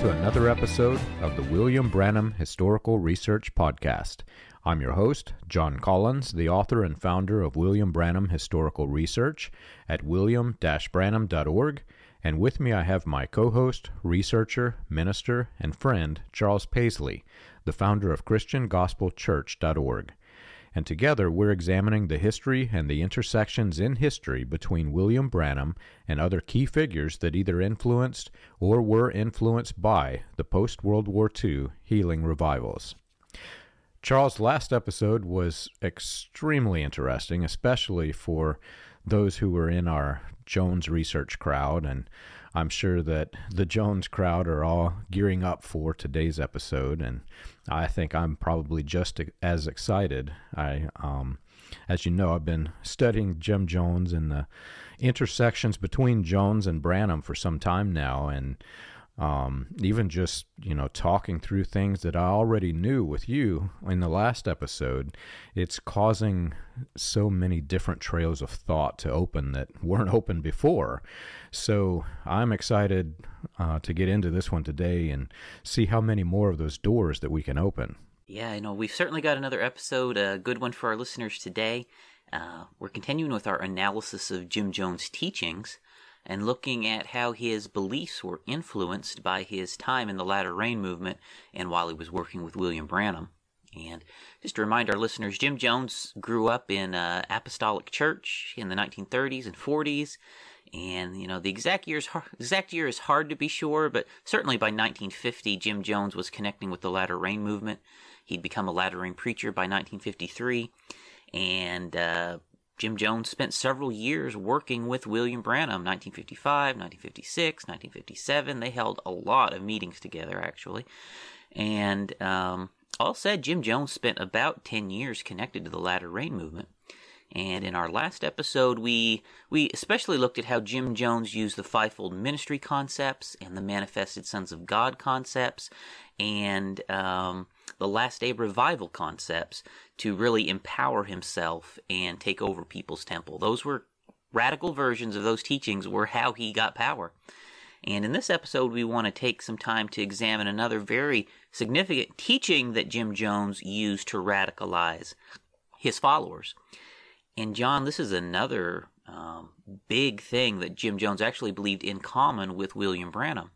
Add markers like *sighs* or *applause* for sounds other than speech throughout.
To another episode of the William Branham Historical Research Podcast. I'm your host, John Collins, the author and founder of William Branham Historical Research at william branham.org, and with me I have my co host, researcher, minister, and friend, Charles Paisley, the founder of ChristianGospelChurch.org and together we're examining the history and the intersections in history between William Branham and other key figures that either influenced or were influenced by the post World War II healing revivals. Charles' last episode was extremely interesting, especially for those who were in our Jones research crowd, and I'm sure that the Jones crowd are all gearing up for today's episode, and I think I'm probably just as excited. I, um, as you know, I've been studying Jim Jones and the intersections between Jones and Branham for some time now, and um, even just you know talking through things that I already knew with you in the last episode, it's causing so many different trails of thought to open that weren't *laughs* open before. So I'm excited uh, to get into this one today and see how many more of those doors that we can open. Yeah, I know we've certainly got another episode, a good one for our listeners today. Uh, we're continuing with our analysis of Jim Jones' teachings and looking at how his beliefs were influenced by his time in the latter rain movement and while he was working with William Branham. And just to remind our listeners, Jim Jones grew up in uh, Apostolic Church in the 1930s and 40s. And you know the exact year is exact year is hard to be sure, but certainly by 1950, Jim Jones was connecting with the Latter Rain movement. He'd become a Latter Rain preacher by 1953, and uh, Jim Jones spent several years working with William Branham, 1955, 1956, 1957. They held a lot of meetings together, actually. And um, all said, Jim Jones spent about 10 years connected to the Latter Rain movement. And in our last episode, we we especially looked at how Jim Jones used the fivefold ministry concepts and the manifested sons of God concepts, and um, the last day revival concepts to really empower himself and take over people's temple. Those were radical versions of those teachings were how he got power. And in this episode, we want to take some time to examine another very significant teaching that Jim Jones used to radicalize his followers. And John, this is another um, big thing that Jim Jones actually believed in common with William Branham.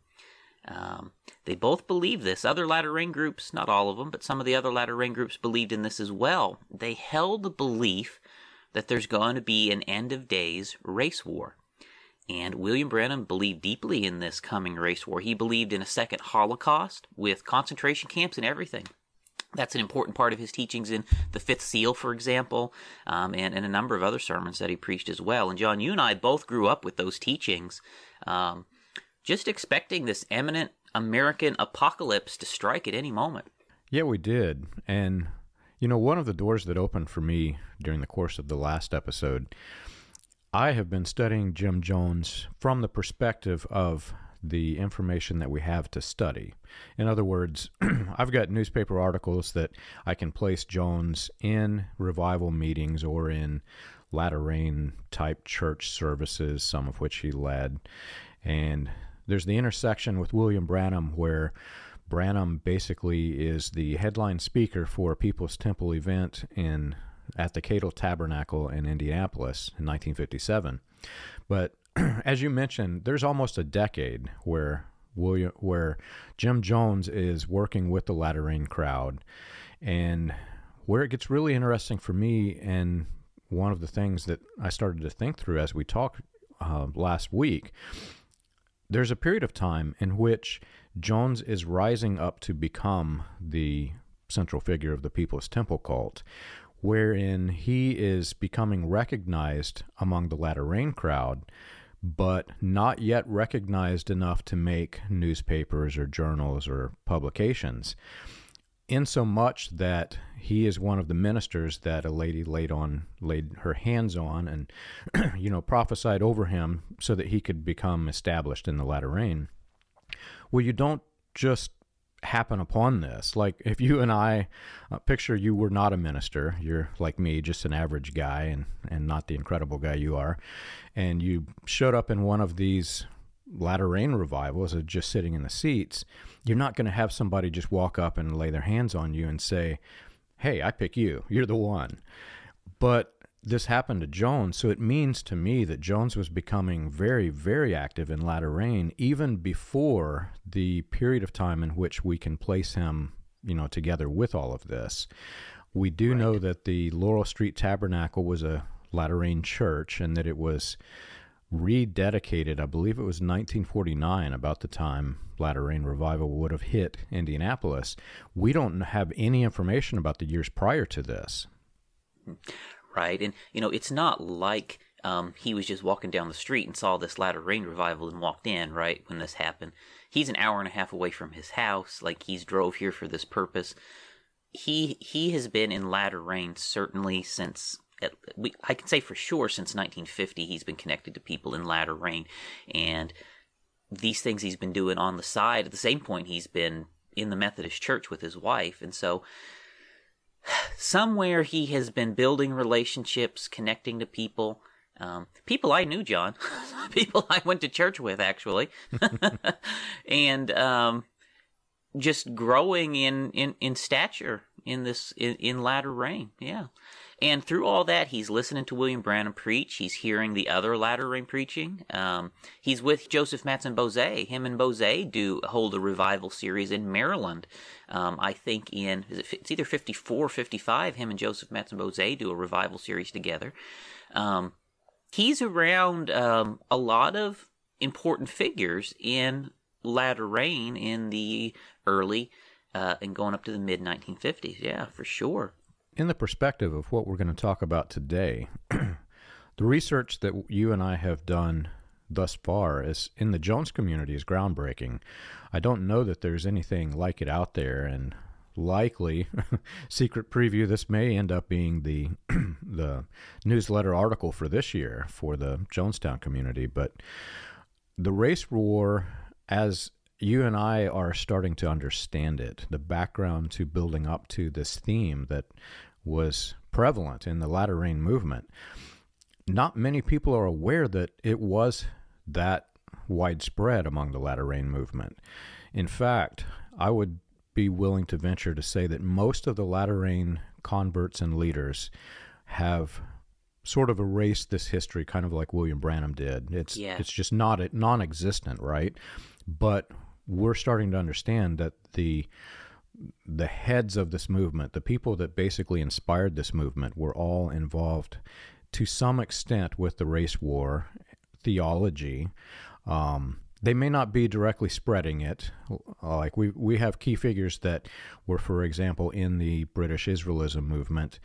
Um, they both believe this. Other latter rain groups, not all of them, but some of the other latter rain groups believed in this as well. They held the belief that there's going to be an end of days race war. And William Branham believed deeply in this coming race war. He believed in a second Holocaust with concentration camps and everything. That's an important part of his teachings in the Fifth Seal, for example, um, and, and a number of other sermons that he preached as well. And John, you and I both grew up with those teachings. Um, just expecting this imminent American apocalypse to strike at any moment. Yeah, we did. And, you know, one of the doors that opened for me during the course of the last episode, I have been studying Jim Jones from the perspective of the information that we have to study. In other words, *clears throat* I've got newspaper articles that I can place Jones in revival meetings or in latter rain type church services, some of which he led. And there's the intersection with William Branham where Branham basically is the headline speaker for a People's Temple event in at the Cadle Tabernacle in Indianapolis in 1957. But *clears throat* as you mentioned, there's almost a decade where William, where Jim Jones is working with the Latter Rain crowd, and where it gets really interesting for me, and one of the things that I started to think through as we talked uh, last week there's a period of time in which Jones is rising up to become the central figure of the People's Temple cult, wherein he is becoming recognized among the latter rain crowd, but not yet recognized enough to make newspapers or journals or publications. In so much that he is one of the ministers that a lady laid on laid her hands on and *clears throat* you know prophesied over him so that he could become established in the latter rain. Well you don't just happen upon this. Like if you and i uh, picture you were not a minister you're like me just an average guy and and not the incredible guy you are and you showed up in one of these latter rain revivals of just sitting in the seats, you're not going to have somebody just walk up and lay their hands on you and say, Hey, I pick you. You're the one. But this happened to Jones, so it means to me that Jones was becoming very, very active in latter rain even before the period of time in which we can place him, you know, together with all of this. We do right. know that the Laurel Street Tabernacle was a latter rain church and that it was rededicated. I believe it was 1949, about the time latter rain revival would have hit Indianapolis. We don't have any information about the years prior to this. Right, and you know it's not like um, he was just walking down the street and saw this latter rain revival and walked in. Right when this happened, he's an hour and a half away from his house. Like he's drove here for this purpose. He he has been in latter rain certainly since we, I can say for sure since 1950 he's been connected to people in latter rain, and these things he's been doing on the side. At the same point, he's been in the Methodist Church with his wife, and so *sighs* somewhere he has been building relationships, connecting to people. Um, people I knew, John, *laughs* people I went to church with, actually, *laughs* and um, just growing in, in, in stature in this in, in latter rain. Yeah. And through all that, he's listening to William Branham preach. He's hearing the other latter rain preaching. Um, he's with Joseph Mattsson-Boze. Him and Boze do hold a revival series in Maryland. Um, I think in it, it's either 54 or 55. Him and Joseph Mattsson-Boze do a revival series together. Um, he's around um, a lot of important figures in latter rain in the early uh, and going up to the mid 1950s. Yeah, for sure in the perspective of what we're going to talk about today, *clears throat* the research that you and I have done thus far is in the Jones community is groundbreaking. I don't know that there's anything like it out there, and likely, *laughs* secret preview, this may end up being the *clears throat* the newsletter article for this year for the Jonestown community. But the race war, as you and I are starting to understand it, the background to building up to this theme that was prevalent in the latter rain movement. Not many people are aware that it was that widespread among the latter rain movement. In fact, I would be willing to venture to say that most of the latter rain converts and leaders have sort of erased this history kind of like William Branham did. It's yeah. it's just not non-existent, right? But we're starting to understand that the the heads of this movement, the people that basically inspired this movement, were all involved to some extent with the race war theology. Um, they may not be directly spreading it. Like we we have key figures that were, for example, in the British Israelism movement,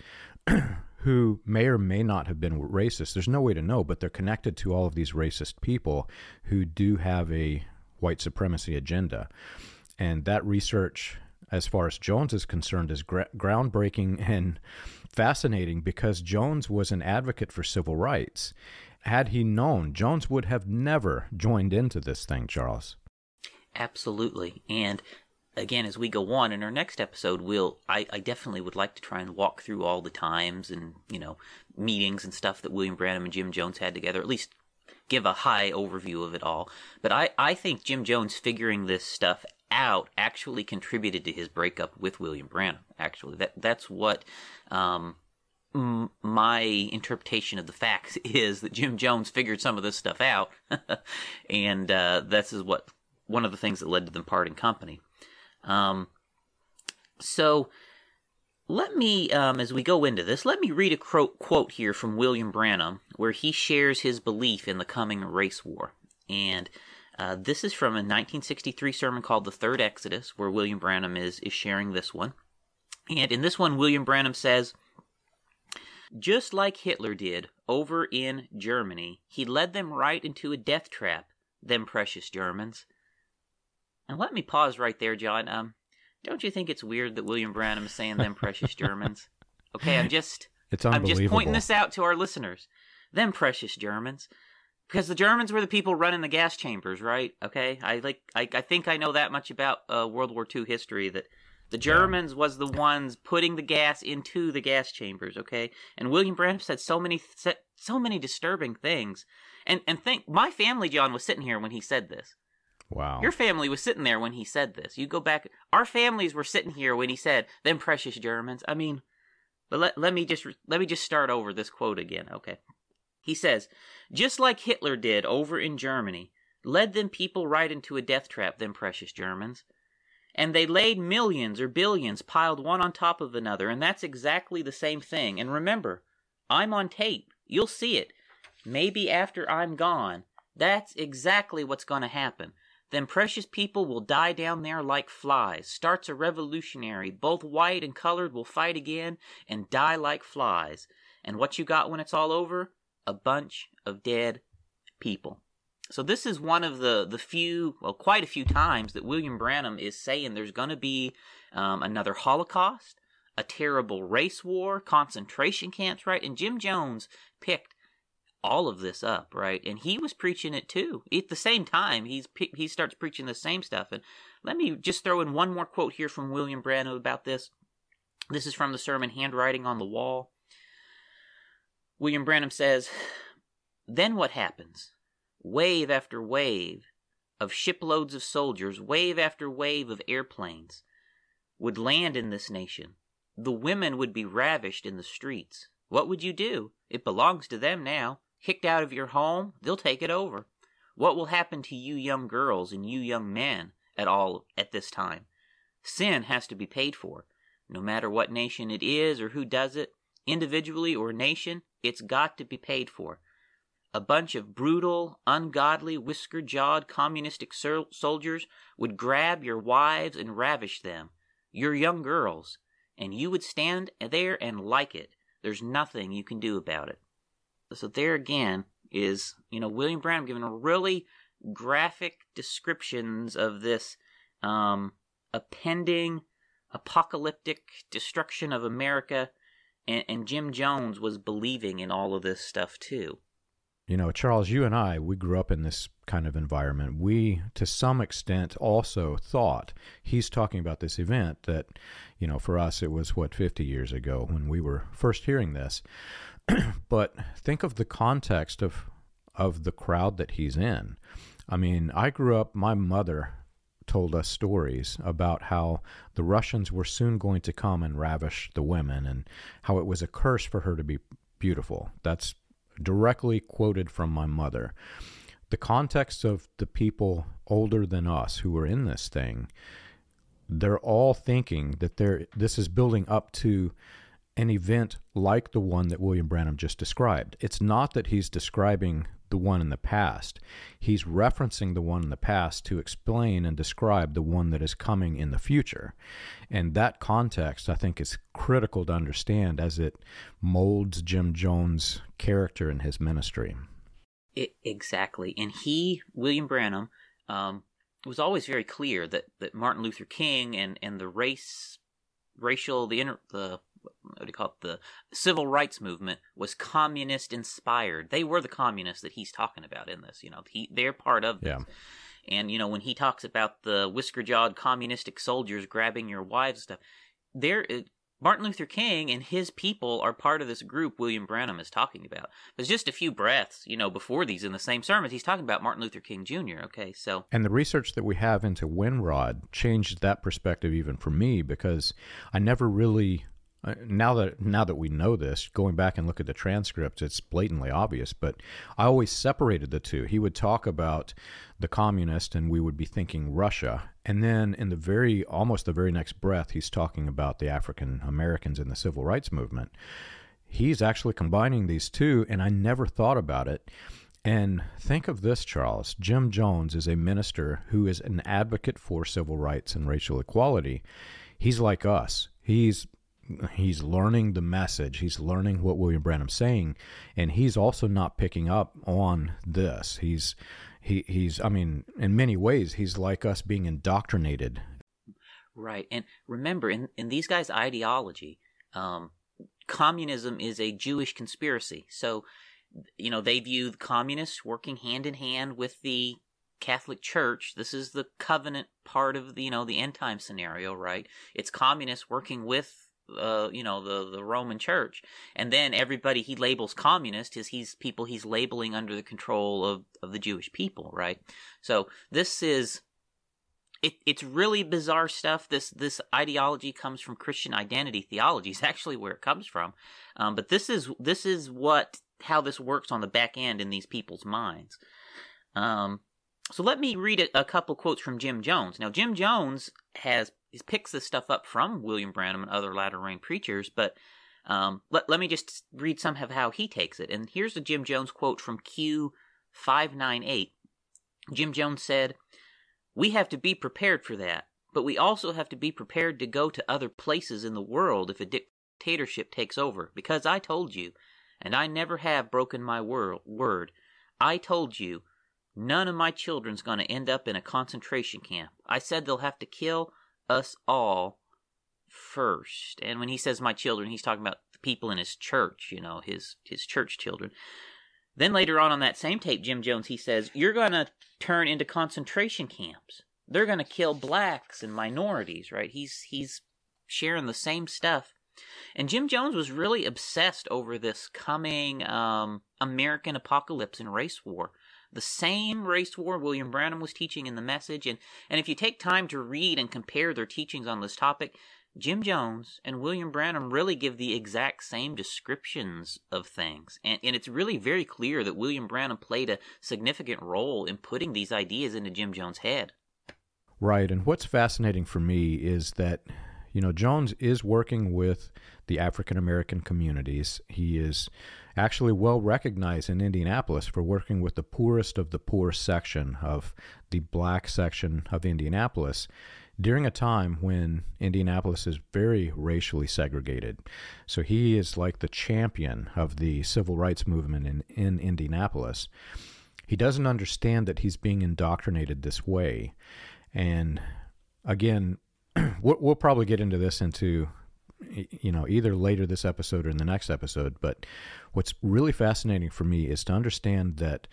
*clears throat* who may or may not have been racist. There's no way to know, but they're connected to all of these racist people who do have a white supremacy agenda, and that research as far as Jones is concerned, is gra- groundbreaking *laughs* and fascinating because Jones was an advocate for civil rights. Had he known, Jones would have never joined into this thing, Charles. Absolutely. And again, as we go on in our next episode, we'll I, I definitely would like to try and walk through all the times and, you know, meetings and stuff that William Branham and Jim Jones had together, at least give a high overview of it all. But I, I think Jim Jones figuring this stuff out actually contributed to his breakup with William Branham. Actually, that that's what um, m- my interpretation of the facts *laughs* is that Jim Jones figured some of this stuff out, *laughs* and uh, this is what one of the things that led to them parting company. Um, so let me, um, as we go into this, let me read a quote here from William Branham, where he shares his belief in the coming race war. And uh, this is from a 1963 sermon called The Third Exodus, where William Branham is, is sharing this one. And in this one, William Branham says, Just like Hitler did over in Germany, he led them right into a death trap, them precious Germans. And let me pause right there, John. Um, don't you think it's weird that William Branham is saying them precious *laughs* Germans? Okay, I'm just it's I'm just pointing this out to our listeners. Them precious Germans because the Germans were the people running the gas chambers, right? Okay, I like I, I think I know that much about uh, World War II history that The Germans yeah. was the ones putting the gas into the gas chambers, okay? And William Branham said so many so many disturbing things. And and think my family John was sitting here when he said this. Wow. Your family was sitting there when he said this. You go back our families were sitting here when he said, "Them precious Germans." I mean, but let let me just let me just start over this quote again, okay? He says, "Just like Hitler did over in Germany, led them people right into a death trap, them precious Germans." and they laid millions or billions piled one on top of another, and that's exactly the same thing. And remember, I'm on tape. You'll see it. Maybe after I'm gone. That's exactly what's going to happen. Them precious people will die down there like flies. Starts a revolutionary. Both white and colored will fight again and die like flies. And what you got when it's all over? A bunch of dead people. So this is one of the the few, well, quite a few times that William Branham is saying there's going to be um, another Holocaust, a terrible race war, concentration camps, right? And Jim Jones picked all of this up, right? And he was preaching it too. At the same time, he's he starts preaching the same stuff. And let me just throw in one more quote here from William Branham about this. This is from the sermon Handwriting on the Wall. William Branham says, "Then what happens? wave after wave of shiploads of soldiers, wave after wave of airplanes, would land in this nation. The women would be ravished in the streets. What would you do? It belongs to them now. Kicked out of your home, they'll take it over. What will happen to you young girls and you young men at all at this time? Sin has to be paid for. No matter what nation it is or who does it, individually or nation, it's got to be paid for a bunch of brutal, ungodly, whisker jawed communistic soldiers would grab your wives and ravish them, your young girls, and you would stand there and like it. There's nothing you can do about it. So, there again is, you know, William Branham giving really graphic descriptions of this um, appending apocalyptic destruction of America, and, and Jim Jones was believing in all of this stuff too. You know, Charles, you and I, we grew up in this kind of environment. We, to some extent, also thought he's talking about this event that, you know, for us, it was what, 50 years ago when we were first hearing this. *clears throat* but think of the context of, of the crowd that he's in. I mean, I grew up, my mother told us stories about how the Russians were soon going to come and ravish the women and how it was a curse for her to be beautiful. That's directly quoted from my mother. The context of the people older than us who were in this thing, they're all thinking that they're, this is building up to an event like the one that William Branham just described. It's not that he's describing the one in the past. He's referencing the one in the past to explain and describe the one that is coming in the future. And that context, I think, is critical to understand as it molds Jim Jones' character and his ministry. It, exactly. And he, William Branham, um, was always very clear that, that Martin Luther King and, and the race, racial, the inter, the what do you call it? The civil rights movement was communist inspired. They were the communists that he's talking about in this. You know, he they're part of this. Yeah. And you know, when he talks about the whisker jawed communistic soldiers grabbing your wives and stuff, there Martin Luther King and his people are part of this group William Branham is talking about. There's just a few breaths, you know, before these in the same sermons, he's talking about Martin Luther King Jr. Okay, so. And the research that we have into Winrod changed that perspective even for me because I never really Uh, now that now that we know this, going back and look at the transcripts, it's blatantly obvious. But I always separated the two. He would talk about the communist, and we would be thinking Russia, and then in the very almost the very next breath, he's talking about the African Americans in the civil rights movement. He's actually combining these two, and I never thought about it. And think of this, Charles. Jim Jones is a minister who is an advocate for civil rights and racial equality. He's like us. He's he's learning the message. He's learning what William Branham's saying, and he's also not picking up on this. He's he he's I mean, in many ways, he's like us being indoctrinated. Right, and remember, in in these guys' ideology, um, communism is a Jewish conspiracy. So, you know, they view the communists working hand in hand with the Catholic Church. This is the covenant part of the you know the end time scenario, right? It's communists working with uh, you know the the Roman Church, and then everybody he labels communist is he's people he's labeling under the control of of the Jewish people, right? So this is it, it's really bizarre stuff. This this ideology comes from Christian identity theology. Is *laughs* actually where it comes from, um, but this is this is what how this works on the back end in these people's minds. Um, so let me read a, a couple quotes from Jim Jones. Now Jim Jones has he picks this stuff up from William Branham and other latter rain preachers, but um, let, let me just read some of how he takes it. And here's a Jim Jones quote from Q598. Jim Jones said, We have to be prepared for that, but we also have to be prepared to go to other places in the world if a dictatorship takes over, because I told you, and I never have broken my wor- word. I told you, none of my children's going to end up in a concentration camp. I said they'll have to kill us all first. And when he says my children, he's talking about the people in his church, you know, his his church children. Then later on on that same tape, Jim Jones, he says, You're going to turn into concentration camps. They're going to kill blacks and minorities, right? He's, he's sharing the same stuff. And Jim Jones was really obsessed over this coming um, American apocalypse and race war the same race war William Branham was teaching in the message. And, and if you take time to read and compare their teachings on this topic, Jim Jones and William Branham really give the exact same descriptions of things. And, and it's really very clear that William Branham played a significant role in putting these ideas into Jim Jones' head. Right. And what's fascinating for me is that, you know, Jones is working with the African American communities. He is actually well recognized in Indianapolis for working with the poorest of the poor section of the black section of Indianapolis during a time when Indianapolis is very racially segregated. So he is like the champion of the civil rights movement in, in Indianapolis. He doesn't understand that he's being indoctrinated this way. And again, *clears throat* we'll, probably get into this into you know, either later this episode or in the next episode. But what's really fascinating for me is to understand that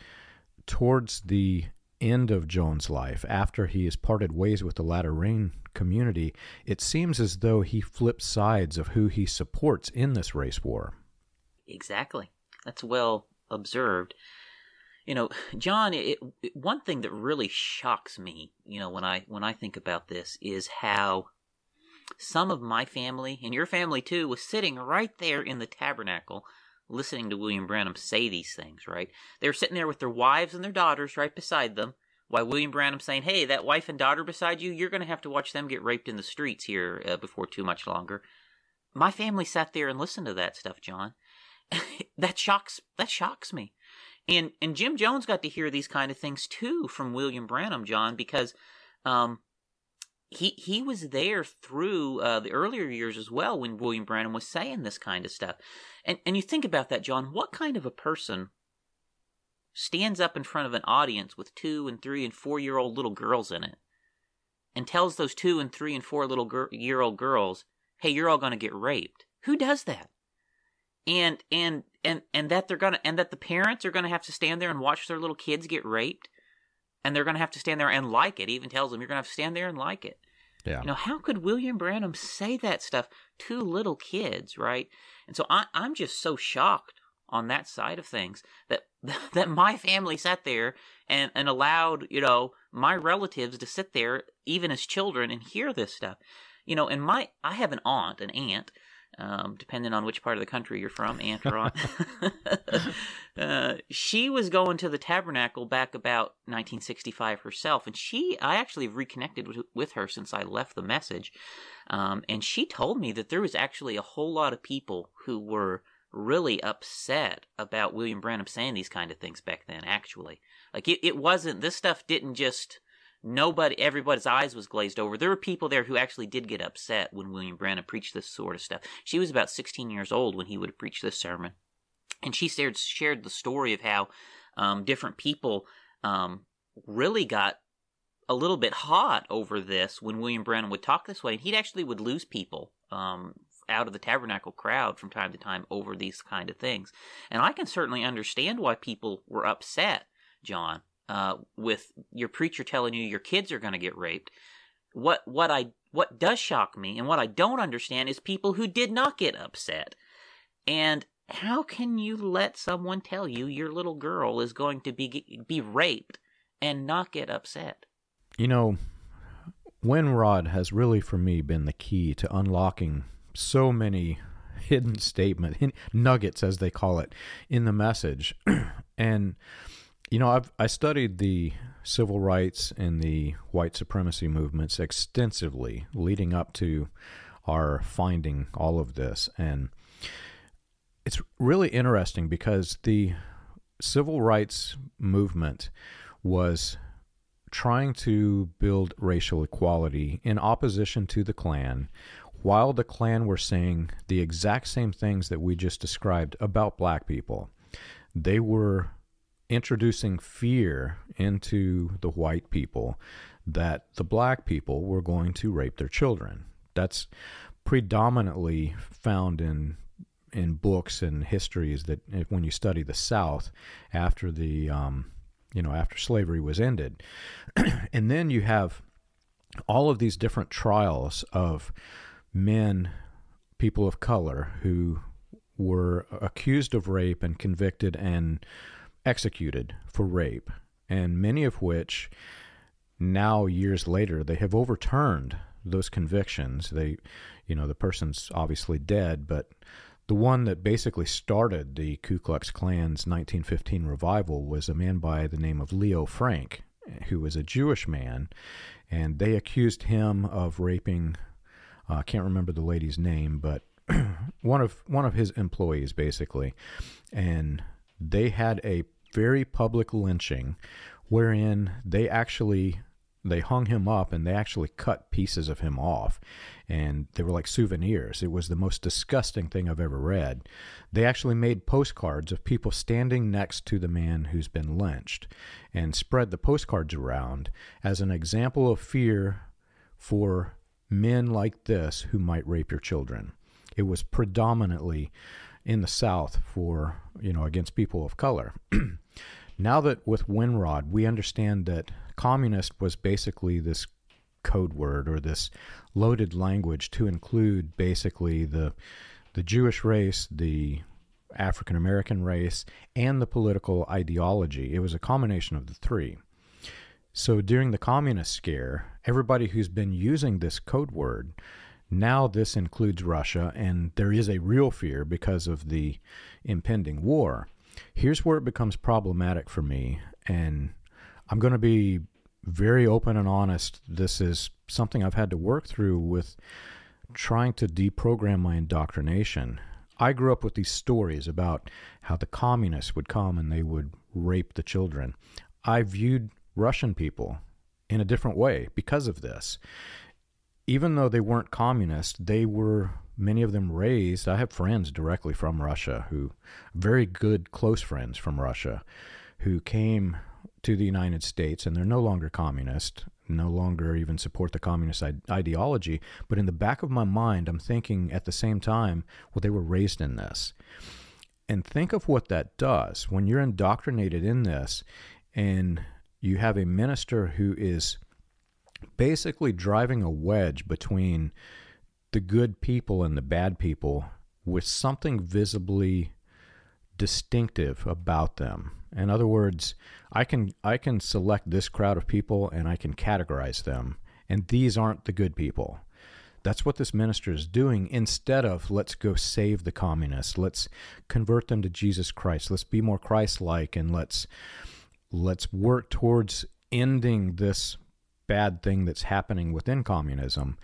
towards the end of Jones' life, after he has parted ways with the latter rain community, it seems as though he flips sides of who he supports in this race war. Exactly. That's well observed. You know, John, it, it, one thing that really shocks me, you know, when I when I think about this is how some of my family, and your family too, was sitting right there in the tabernacle listening to William Branham say these things, right? They were sitting there with their wives and their daughters right beside them, while William Branham saying, "Hey, that wife and daughter beside you, you're going to have to watch them get raped in the streets here uh, before too much longer." My family sat there and listened to that stuff, John. *laughs* that shocks that shocks me. And and Jim Jones got to hear these kind of things too from William Branham, John, because um, he he was there through uh, the earlier years as well when William Branham was saying this kind of stuff. And and you think about that, John. What kind of a person stands up in front of an audience with two and three and four year old little girls in it, and tells those two and three and four little gir- year old girls, "Hey, you're all going to get raped." Who does that? And and and and that they're gonna and that the parents are going to have to stand there and watch their little kids get raped and they're going to have to stand there and like it. He even tells them you're going to have to stand there and like it. Yeah. You know, how could William Branham say that stuff to little kids, right? And so I, I'm just so shocked on that side of things that *laughs* that my family sat there and, and allowed, you know, my relatives to sit there, even as children, and hear this stuff. You know, and my I have an aunt, an aunt, um, depending on which part of the country you're from, aunt. *laughs* *laughs* uh, she was going to the tabernacle back about 1965 herself, and she, I actually reconnected with, with her since I left the message, um, and she told me that there was actually a whole lot of people who were really upset about William Branham saying these kind of things back then. Actually, like it, it wasn't. This stuff didn't just nobody, everybody's eyes was glazed over. There were people there who actually did get upset when William Branham preached this sort of stuff. She was about 16 years old when he would preach this sermon. And she shared, shared the story of how um, different people um, really got a little bit hot over this when William Branham would talk this way. And he'd actually would lose people um, out of the tabernacle crowd from time to time over these kind of things. And I can certainly understand why people were upset, John, uh, with your preacher telling you your kids are going to get raped. What what I what does shock me and what I don't understand is people who did not get upset. And how can you let someone tell you your little girl is going to be be raped and not get upset? You know, Winrod has really for me been the key to unlocking so many hidden statement *laughs* nuggets as they call it in the message *clears throat* and you know I've I studied the civil rights and the white supremacy movements extensively leading up to our finding all of this and it's really interesting because the civil rights movement was trying to build racial equality in opposition to the Klan while the Klan were saying the exact same things that we just described about black people. They were introducing fear into the white people that the black people were going to rape their children. That's predominantly found in in books and histories that when you study the South after the um, you know after slavery was ended, *clears throat* and then you have all of these different trials of men, people of color, who were accused of rape and convicted and executed for rape, and many of which now years later they have overturned those convictions. They, you know, the person's obviously dead, but the one that basically started the Ku Klux Klan's 1915 revival was a man by the name of Leo Frank, who was a Jewish man, and they accused him of raping uh, I can't remember the lady's name, but *clears throat* one of one of his employees basically, and they had a very public lynching, wherein they actually they hung him up and they actually cut pieces of him off. And they were like souvenirs. It was the most disgusting thing i've ever read. They actually made postcards of people standing next to the man who's been lynched and spread the postcards around as an example of fear for men like this who might rape your children. It was predominantly in the South for, you know, against people of color. *clears throat* now that with Winrod, we understand that communist was basically this code word or this loaded language to include basically the the Jewish race, the African American race, and the political ideology. It was a combination of the three. So during the communist scare, everybody who's been using this code word, now this includes Russia, and there is a real fear because of the impending war. Here's where it becomes problematic for me, and I'm going to be very open and honest. This is something I've had to work through with trying to deprogram my indoctrination. I grew up with these stories about how the communists would come and they would rape the children. I viewed Russian people in a different way because of this. Even though they weren't communist, they were many of them raised. I have friends directly from Russia who, very good, close friends from Russia, who came to the United States and they're no longer communist, no longer even support the communist ideology. But in the back of my mind, I'm thinking at the same time, well, they were raised in this. And think of what that does when you're indoctrinated in this and you have a minister who is basically driving a wedge between the good people and the bad people with something visibly distinctive about them. In other words, I can I can select this crowd of people and I can categorize them and these aren't the good people. That's what this minister is doing instead of let's go save the communists. Let's convert them to Jesus Christ. Let's be more Christ-like and let's let's work towards ending this bad thing that's happening within communism.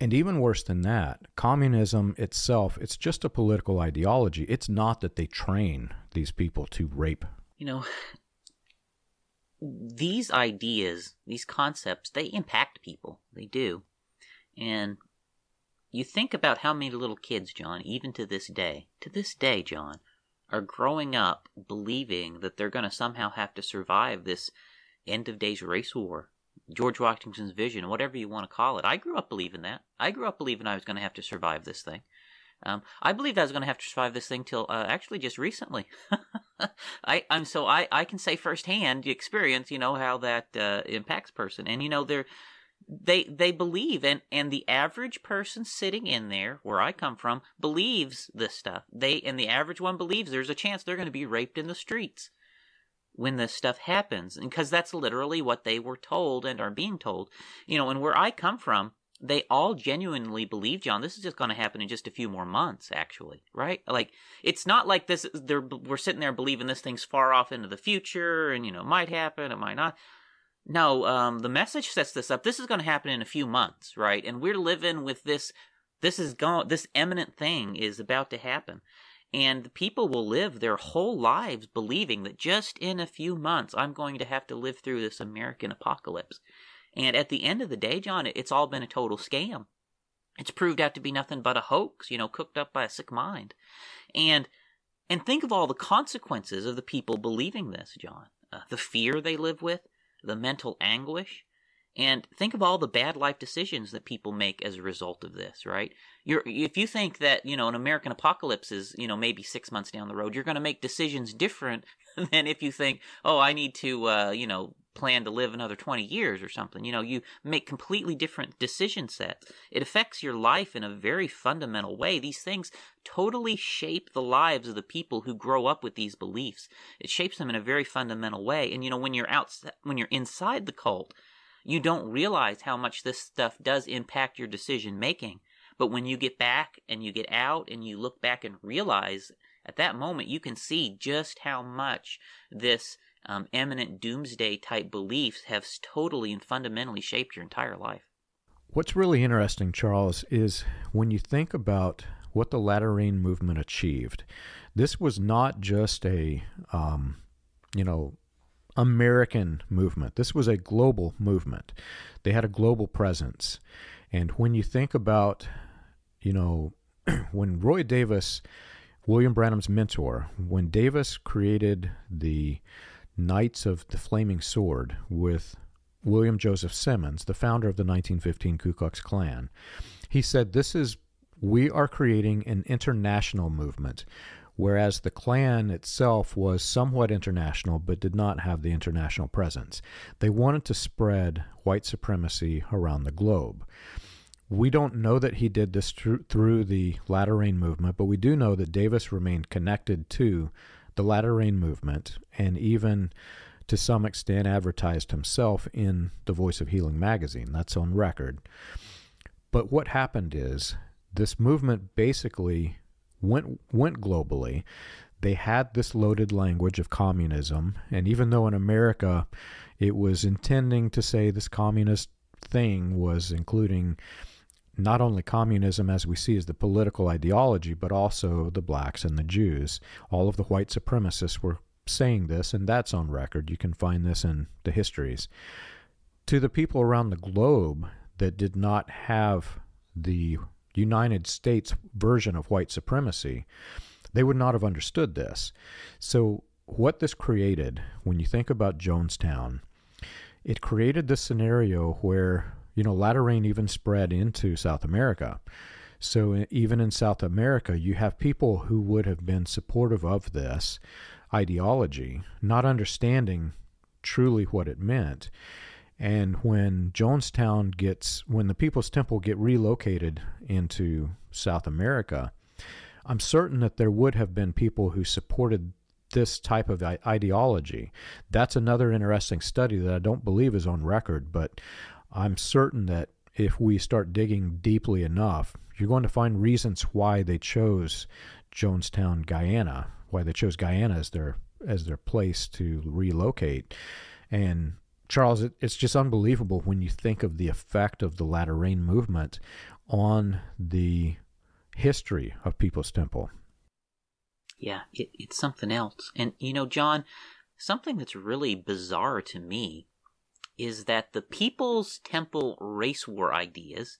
And even worse than that, communism itself, it's just a political ideology. It's not that they train these people to rape. You know, these ideas, these concepts, they impact people. They do. And you think about how many little kids, John, even to this day, to this day, John, are growing up believing that they're going to somehow have to survive this end of days race war. George Washington's vision, whatever you want to call it. I grew up believing that. I grew up believing I was going to have to survive this thing. Um, I believed I was going to have to survive this thing till uh, actually just recently. *laughs* I, I'm so I, I can say firsthand experience, you know, how that uh, impacts person, and you know they're they they believe and and the average person sitting in there where I come from believes this stuff. They and the average one believes there's a chance they're going to be raped in the streets when this stuff happens because that's literally what they were told and are being told. You know, and where I come from, they all genuinely believe, John, this is just going to happen in just a few more months, actually, right? Like, it's not like this, they're, we're sitting there believing this thing's far off into the future and, you know, might happen, it might not. No, um, the message sets this up. This is going to happen in a few months, right? And we're living with this, this is going, this imminent thing is about to happen. And the people will live their whole lives believing that just in a few months, I'm going to have to live through this American apocalypse. And at the end of the day, John, it's all been a total scam. It's proved out to be nothing but a hoax, you know, cooked up by a sick mind. And and think of all the consequences of the people believing this, John. Uh, the fear they live with, the mental anguish, and think of all the bad life decisions that people make as a result of this, right? You're, if you think that, you know, an American apocalypse is, you know, maybe six months down the road, you're going to make decisions different *laughs* than if you think, oh, I need to, uh, you know, plan to live another 20 years or something. You know, you make completely different decision sets. It affects your life in a very fundamental way. These things totally shape the lives of the people who grow up with these beliefs. It shapes them in a very fundamental way. And you know, when you're outside, when you're inside the cult, you don't realize how much this stuff does impact your decision making. But when you get back and you get out and you look back and realize at that moment, you can see just how much this um, eminent doomsday type beliefs have totally and fundamentally shaped your entire life. What's really interesting, Charles, is when you think about what the latter rain movement achieved, this was not just a, um, you know, American movement. This was a global movement. They had a global presence. And when you think about, you know, *clears throat* when Roy Davis, William Branham's mentor, when Davis created the Knights of the Flaming Sword with William Joseph Simmons, the founder of the 1915 Ku Klux Klan. He said, This is, we are creating an international movement, whereas the Klan itself was somewhat international but did not have the international presence. They wanted to spread white supremacy around the globe. We don't know that he did this through the latter rain movement, but we do know that Davis remained connected to the latter rain movement, and even to some extent advertised himself in the Voice of Healing magazine. That's on record. But what happened is this movement basically went went globally. They had this loaded language of communism, and even though in America it was intending to say this communist thing was including not only communism as we see as the political ideology, but also the blacks and the Jews. All of the white supremacists were saying this, and that's on record. You can find this in the histories. To the people around the globe that did not have the United States version of white supremacy, they would not have understood this. So, what this created, when you think about Jonestown, it created this scenario where you know, latter rain even spread into South America. So even in South America, you have people who would have been supportive of this ideology, not understanding truly what it meant. And when Jonestown gets, when the People's Temple get relocated into South America, I'm certain that there would have been people who supported this type of ideology. That's another interesting study that I don't believe is on record, but I'm certain that if we start digging deeply enough, you're going to find reasons why they chose Jonestown, Guyana, why they chose Guyana as their as their place to relocate. And Charles, it, it's just unbelievable when you think of the effect of the latter rain movement on the history of People's Temple. Yeah, it, it's something else. And you know, John, something that's really bizarre to me is that the People's Temple race war ideas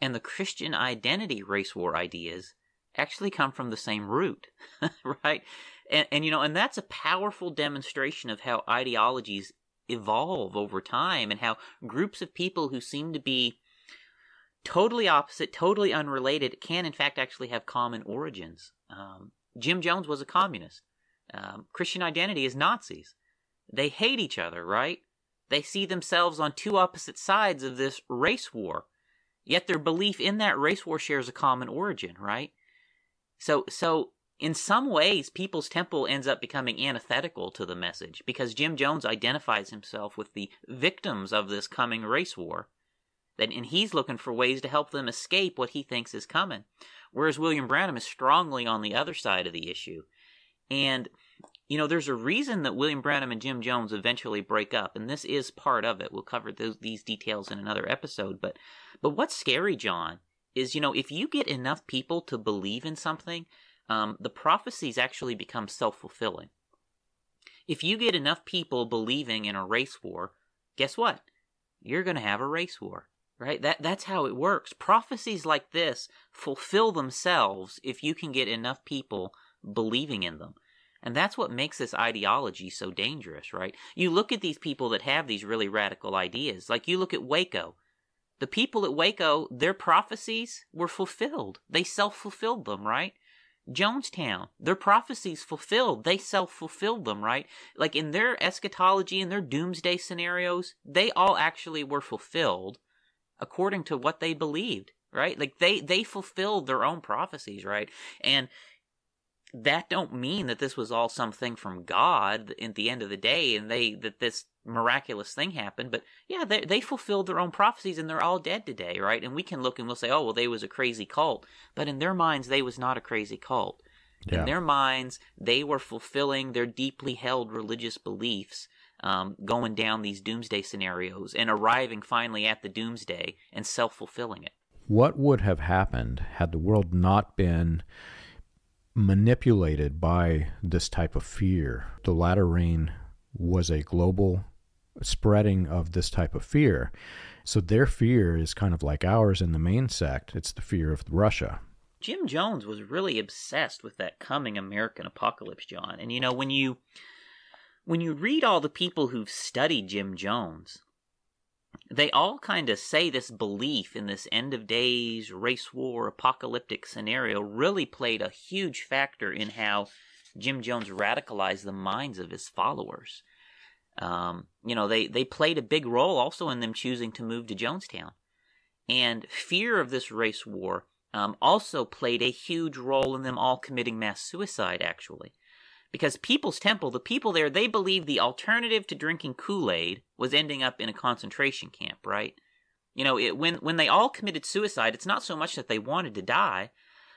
and the Christian identity race war ideas actually come from the same root, *laughs* right? And, and, you know, and that's a powerful demonstration of how ideologies evolve over time and how groups of people who seem to be totally opposite, totally unrelated, can in fact actually have common origins. Um, Jim Jones was a communist. Um, Christian identity is Nazis. They hate each other, right? They see themselves on two opposite sides of this race war. Yet their belief in that race war shares a common origin, right? So, so in some ways, People's Temple ends up becoming antithetical to the message because Jim Jones identifies himself with the victims of this coming race war. And he's looking for ways to help them escape what he thinks is coming. Whereas William Branham is strongly on the other side of the issue. And, you know, there's a reason that William Branham and Jim Jones eventually break up, and this is part of it. We'll cover those, these details in another episode. But, but what's scary, John, is, you know, if you get enough people to believe in something, um, the prophecies actually become self fulfilling. If you get enough people believing in a race war, guess what? You're going to have a race war, right? That that's how it works. Prophecies like this fulfill themselves if you can get enough people believing in them. And that's what makes this ideology so dangerous, right? You look at these people that have these really radical ideas. Like you look at Waco. The people at Waco, their prophecies were fulfilled. They self fulfilled them, right? Jonestown, their prophecies fulfilled. They self fulfilled them, right? Like in their eschatology and their doomsday scenarios, they all actually were fulfilled according to what they believed, right? Like they they fulfilled their own prophecies, right? And that don't mean that this was all something from God at the end of the day and they that this miraculous thing happened but yeah they they fulfilled their own prophecies and they're all dead today right and we can look and we'll say oh well they was a crazy cult but in their minds they was not a crazy cult yeah. in their minds they were fulfilling their deeply held religious beliefs um, going down these doomsday scenarios and arriving finally at the doomsday and self-fulfilling it what would have happened had the world not been manipulated by this type of fear. The latter rain was a global spreading of this type of fear. So their fear is kind of like ours in the main sect. It's the fear of Russia. Jim Jones was really obsessed with that coming American apocalypse, John. And you know, when you when you read all the people who've studied Jim Jones, they all kind of say this belief in this end of days, race war, apocalyptic scenario really played a huge factor in how Jim Jones radicalized the minds of his followers. Um, you know, they, they played a big role also in them choosing to move to Jonestown. And fear of this race war um, also played a huge role in them all committing mass suicide, actually because People's Temple, the people there, they believed the alternative to drinking Kool Aid was ending up in a concentration camp, right? You know, it, when when they all committed suicide, it's not so much that they wanted to die,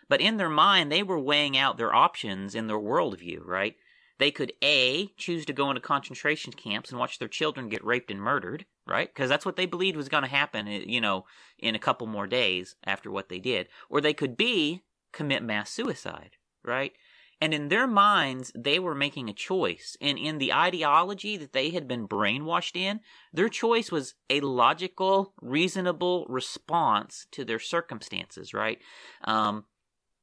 but in their mind they were weighing out their options in their worldview, right? They could a choose to go into concentration camps and watch their children get raped and murdered, right? Because that's what they believed was going to happen, eh, you know, in a couple more days after what they did, or they could b commit mass suicide, right? And in their minds, they were making a choice. And in the ideology that they had been brainwashed in, their choice was a logical, reasonable response to their circumstances, right? Um,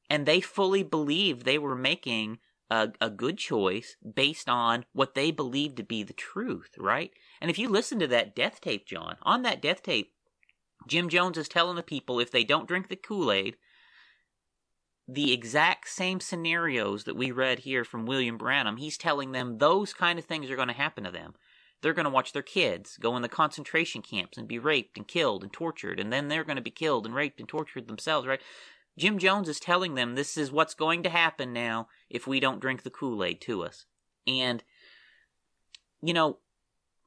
and they fully believed they were making a, a good choice based on what they believe to be the truth, right? And if you listen to that death tape, John, on that death tape, Jim Jones is telling the people if they don't drink the Kool Aid, the exact same scenarios that we read here from William Branham, he's telling them those kind of things are going to happen to them. They're going to watch their kids go in the concentration camps and be raped and killed and tortured, and then they're going to be killed and raped and tortured themselves, right? Jim Jones is telling them this is what's going to happen now if we don't drink the Kool Aid to us. And, you know,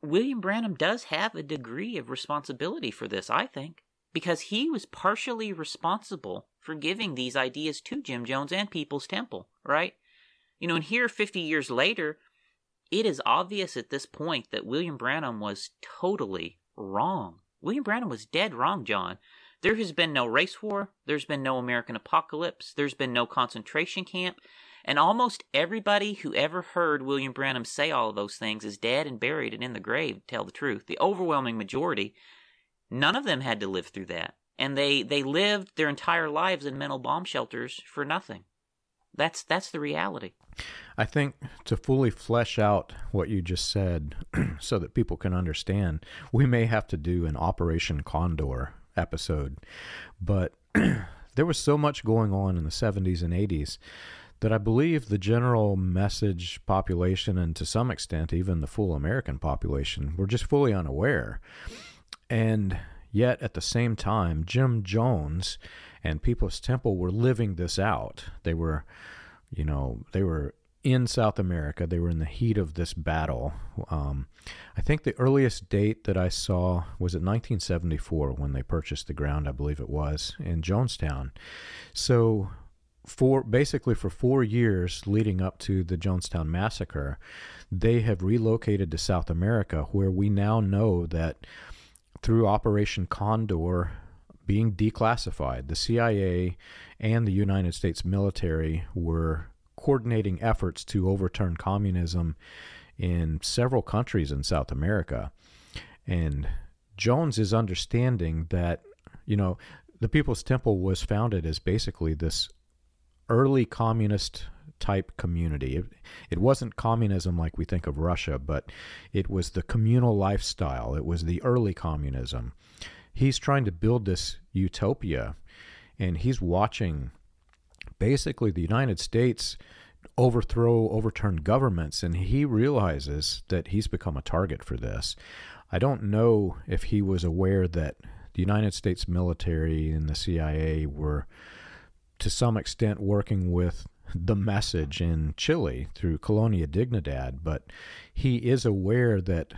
William Branham does have a degree of responsibility for this, I think, because he was partially responsible for giving these ideas to Jim Jones and People's Temple, right? You know, and here 50 years later, it is obvious at this point that William Branham was totally wrong. William Branham was dead wrong, John. There has been no race war, there's been no American apocalypse, there's been no concentration camp, and almost everybody who ever heard William Branham say all of those things is dead and buried and in the grave, tell the truth. The overwhelming majority, none of them had to live through that and they they lived their entire lives in mental bomb shelters for nothing. That's that's the reality. I think to fully flesh out what you just said *clears throat* so that people can understand, we may have to do an Operation Condor episode. But *clears throat* there was so much going on in the 70s and 80s that I believe the general message population, and to some extent even the full American population, were just fully unaware. And yet, at the same time, Jim Jones and People's Temple were living this out. They were, you know, they were in South America. They were in the heat of this battle. Um, I think the earliest date that I saw was at 1974 when they purchased the ground, I believe it was, in Jonestown. So for basically for four years leading up to the Jonestown massacre, they have relocated to South America, where we now know that through Operation Condor being declassified, the CIA and the United States military were coordinating efforts to overturn communism in several countries in South America. And Jones is understanding that, you know, the People's Temple was founded as basically this early communist type community. It, it, wasn't communism like we think of Russia, but it was the communal lifestyle. It was the early communism. He's trying to build this utopia, and he's watching basically the United States overthrow, overturn governments, and he realizes that he's become a target for this. I don't know if he was aware that the United States military and the CIA were to some extent working with the message in Chile through Colonia Dignidad, but he is aware that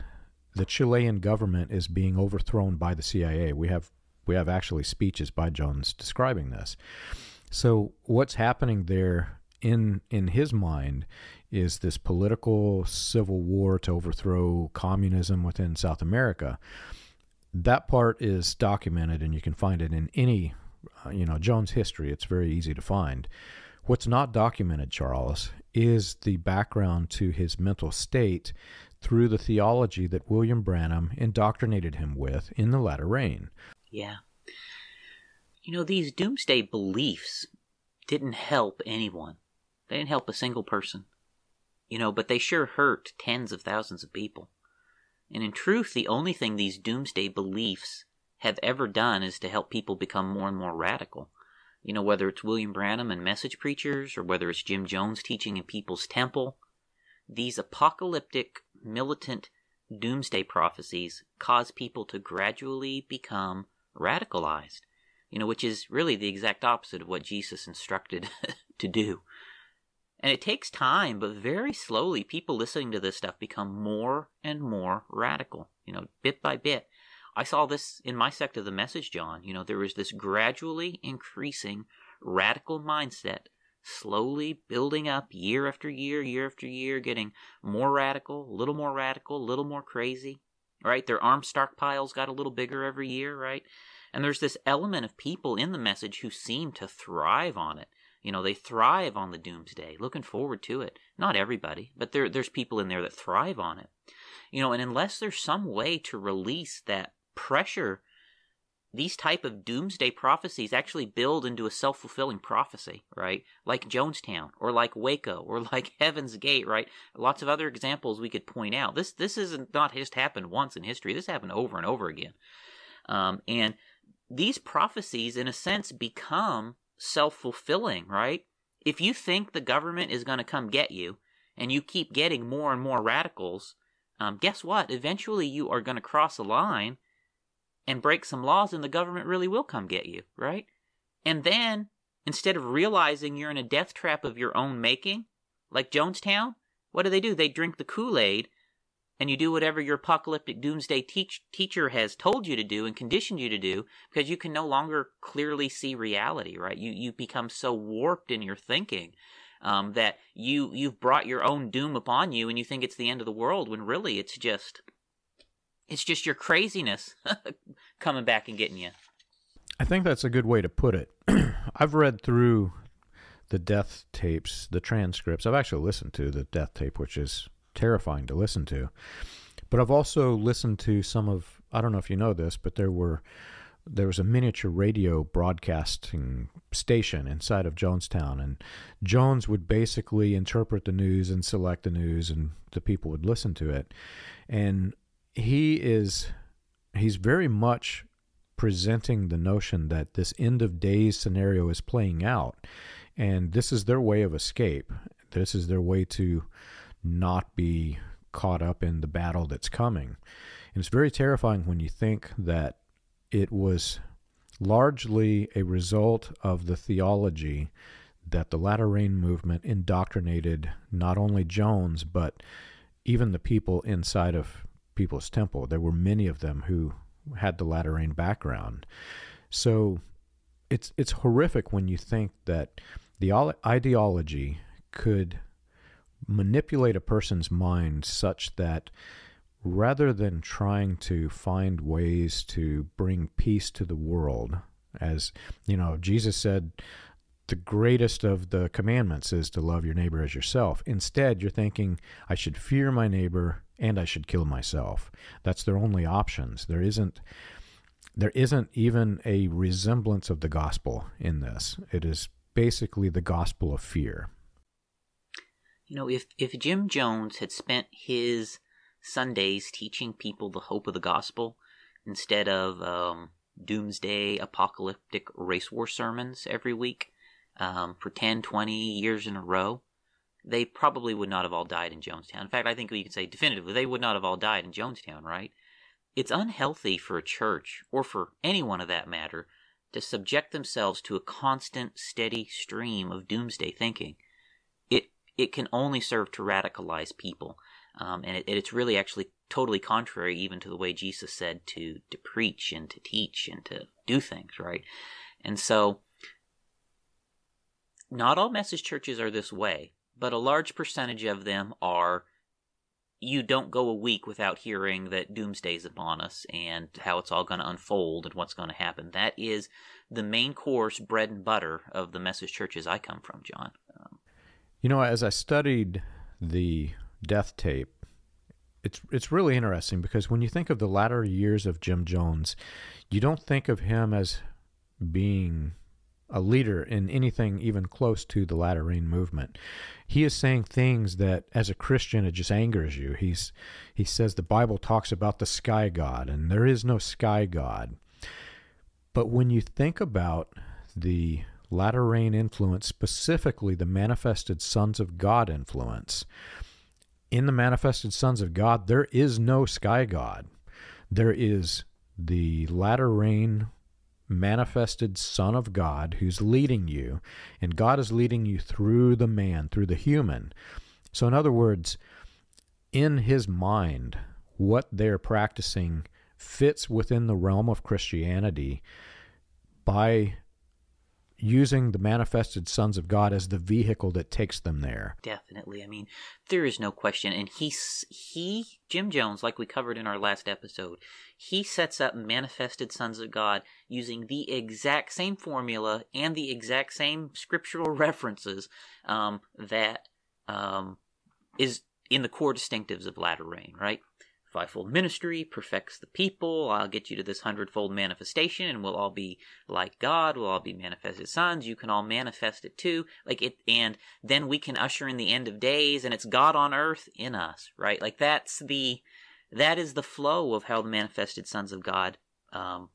the Chilean government is being overthrown by the CIA. We have we have actually speeches by Jones describing this. So what's happening there in in his mind is this political civil war to overthrow communism within South America. That part is documented and you can find it in any uh, you know, Jones' history, it's very easy to find. What's not documented, Charles, is the background to his mental state through the theology that William Branham indoctrinated him with in the latter rain. Yeah. You know, these doomsday beliefs didn't help anyone. They didn't help a single person. You know, but they sure hurt tens of thousands of people. And in truth, the only thing these doomsday beliefs have ever done is to help people become more and more radical. You know, whether it's William Branham and message preachers, or whether it's Jim Jones teaching in People's Temple, these apocalyptic, militant doomsday prophecies cause people to gradually become radicalized, you know, which is really the exact opposite of what Jesus instructed *laughs* to do. And it takes time, but very slowly, people listening to this stuff become more and more radical, you know, bit by bit. I saw this in my sect of the message, John. You know, there was this gradually increasing radical mindset, slowly building up year after year, year after year, getting more radical, a little more radical, a little more crazy, right? Their arm stockpiles got a little bigger every year, right? And there's this element of people in the message who seem to thrive on it. You know, they thrive on the doomsday, looking forward to it. Not everybody, but there, there's people in there that thrive on it. You know, and unless there's some way to release that pressure these type of doomsday prophecies actually build into a self-fulfilling prophecy right like jonestown or like waco or *laughs* like heaven's gate right lots of other examples we could point out this this isn't not just happened once in history this happened over and over again um, and these prophecies in a sense become self-fulfilling right if you think the government is going to come get you and you keep getting more and more radicals um, guess what eventually you are going to cross a line and break some laws, and the government really will come get you, right? And then, instead of realizing you're in a death trap of your own making, like Jonestown, what do they do? They drink the Kool Aid, and you do whatever your apocalyptic doomsday teach- teacher has told you to do and conditioned you to do because you can no longer clearly see reality, right? You, you become so warped in your thinking. Um, that you you've brought your own doom upon you, and you think it's the end of the world, when really it's just it's just your craziness *laughs* coming back and getting you. I think that's a good way to put it. *clears throat* I've read through the death tapes, the transcripts. I've actually listened to the death tape, which is terrifying to listen to. But I've also listened to some of I don't know if you know this, but there were there was a miniature radio broadcasting station inside of Jonestown and Jones would basically interpret the news and select the news and the people would listen to it. And he is he's very much presenting the notion that this end of days scenario is playing out and this is their way of escape this is their way to not be caught up in the battle that's coming and it's very terrifying when you think that it was largely a result of the theology that the latter rain movement indoctrinated not only Jones but even the people inside of People's Temple. There were many of them who had the latter rain background. So it's it's horrific when you think that the ideology could manipulate a person's mind such that rather than trying to find ways to bring peace to the world as you know Jesus said the greatest of the commandments is to love your neighbor as yourself. Instead, you're thinking, I should fear my neighbor and I should kill myself. That's their only options. There isn't there isn't even a resemblance of the gospel in this. It is basically the gospel of fear. You know, if if Jim Jones had spent his Sundays teaching people the hope of the gospel instead of um, doomsday apocalyptic race war sermons every week um, for 10, 20 years in a row, they probably would not have all died in Jonestown. In fact, I think we can say definitively they would not have all died in Jonestown, right? It's unhealthy for a church, or for anyone of that matter, to subject themselves to a constant, steady stream of doomsday thinking. It can only serve to radicalize people, um, and it, it's really actually totally contrary even to the way Jesus said to to preach and to teach and to do things, right? And so, not all message churches are this way but a large percentage of them are you don't go a week without hearing that doomsday's upon us and how it's all going to unfold and what's going to happen. That is the main course, bread and butter of the message churches I come from, John. Um, you know, as I studied the death tape, it's it's really interesting because when you think of the latter years of Jim Jones, you don't think of him as being a leader in anything even close to the latter rain movement. He is saying things that as a Christian it just angers you. He's he says the Bible talks about the sky god and there is no sky god. But when you think about the latter rain influence, specifically the manifested sons of God influence, in the manifested sons of God there is no sky god. There is the latter rain manifested Son of God who's leading you, and God is leading you through the man, through the human. So, in other words, in his mind, what they're practicing fits within the realm of Christianity by using the manifested sons of God as the vehicle that takes them there. Definitely. I mean, there is no question. And he, he, Jim Jones, like we covered in our last episode, he sets up manifested sons of God using the exact same formula and the exact same scriptural *laughs* references um, that um, is in the core distinctives of latter rain, right? Fivefold ministry perfects the people. I'll get you to this hundredfold manifestation, and we'll all be like God. We'll all be manifested sons. You can all manifest it too, like it, and then we can usher in the end of days, and it's God on earth in us, right? Like that's the that is the flow of how the manifested sons of God um,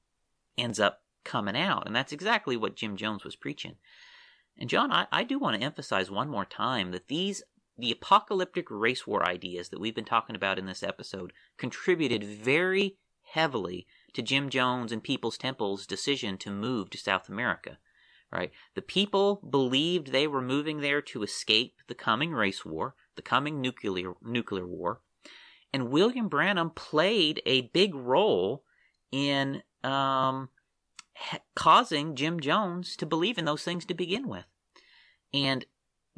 ends up coming out, and that's exactly what Jim Jones was preaching. And John, I, I do want to emphasize one more time that these the apocalyptic race war ideas that we've been talking about in this episode contributed very heavily to Jim Jones and People's Temple's decision to move to South America. Right? The people believed they were moving there to escape the coming race war, the coming nuclear nuclear war, and William Branham played a big role in um, causing Jim Jones to believe in those things to begin with. And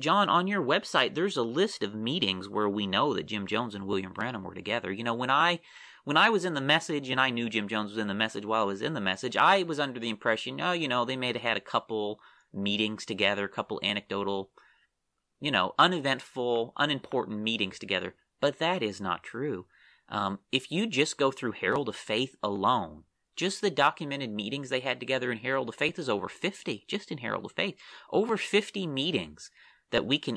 John, on your website, there's a list of meetings where we know that Jim Jones and William Branham were together. You know, when I when I was in the message and I knew Jim Jones was in the message while I was in the message, I was under the impression, oh, you know, they may have had a couple meetings together, a couple anecdotal, you know, uneventful, unimportant meetings together. But that is not true. Um, if you just go through Herald of Faith alone, just the documented meetings they had together in Herald of Faith is over 50, just in Herald of Faith. Over 50 meetings that we can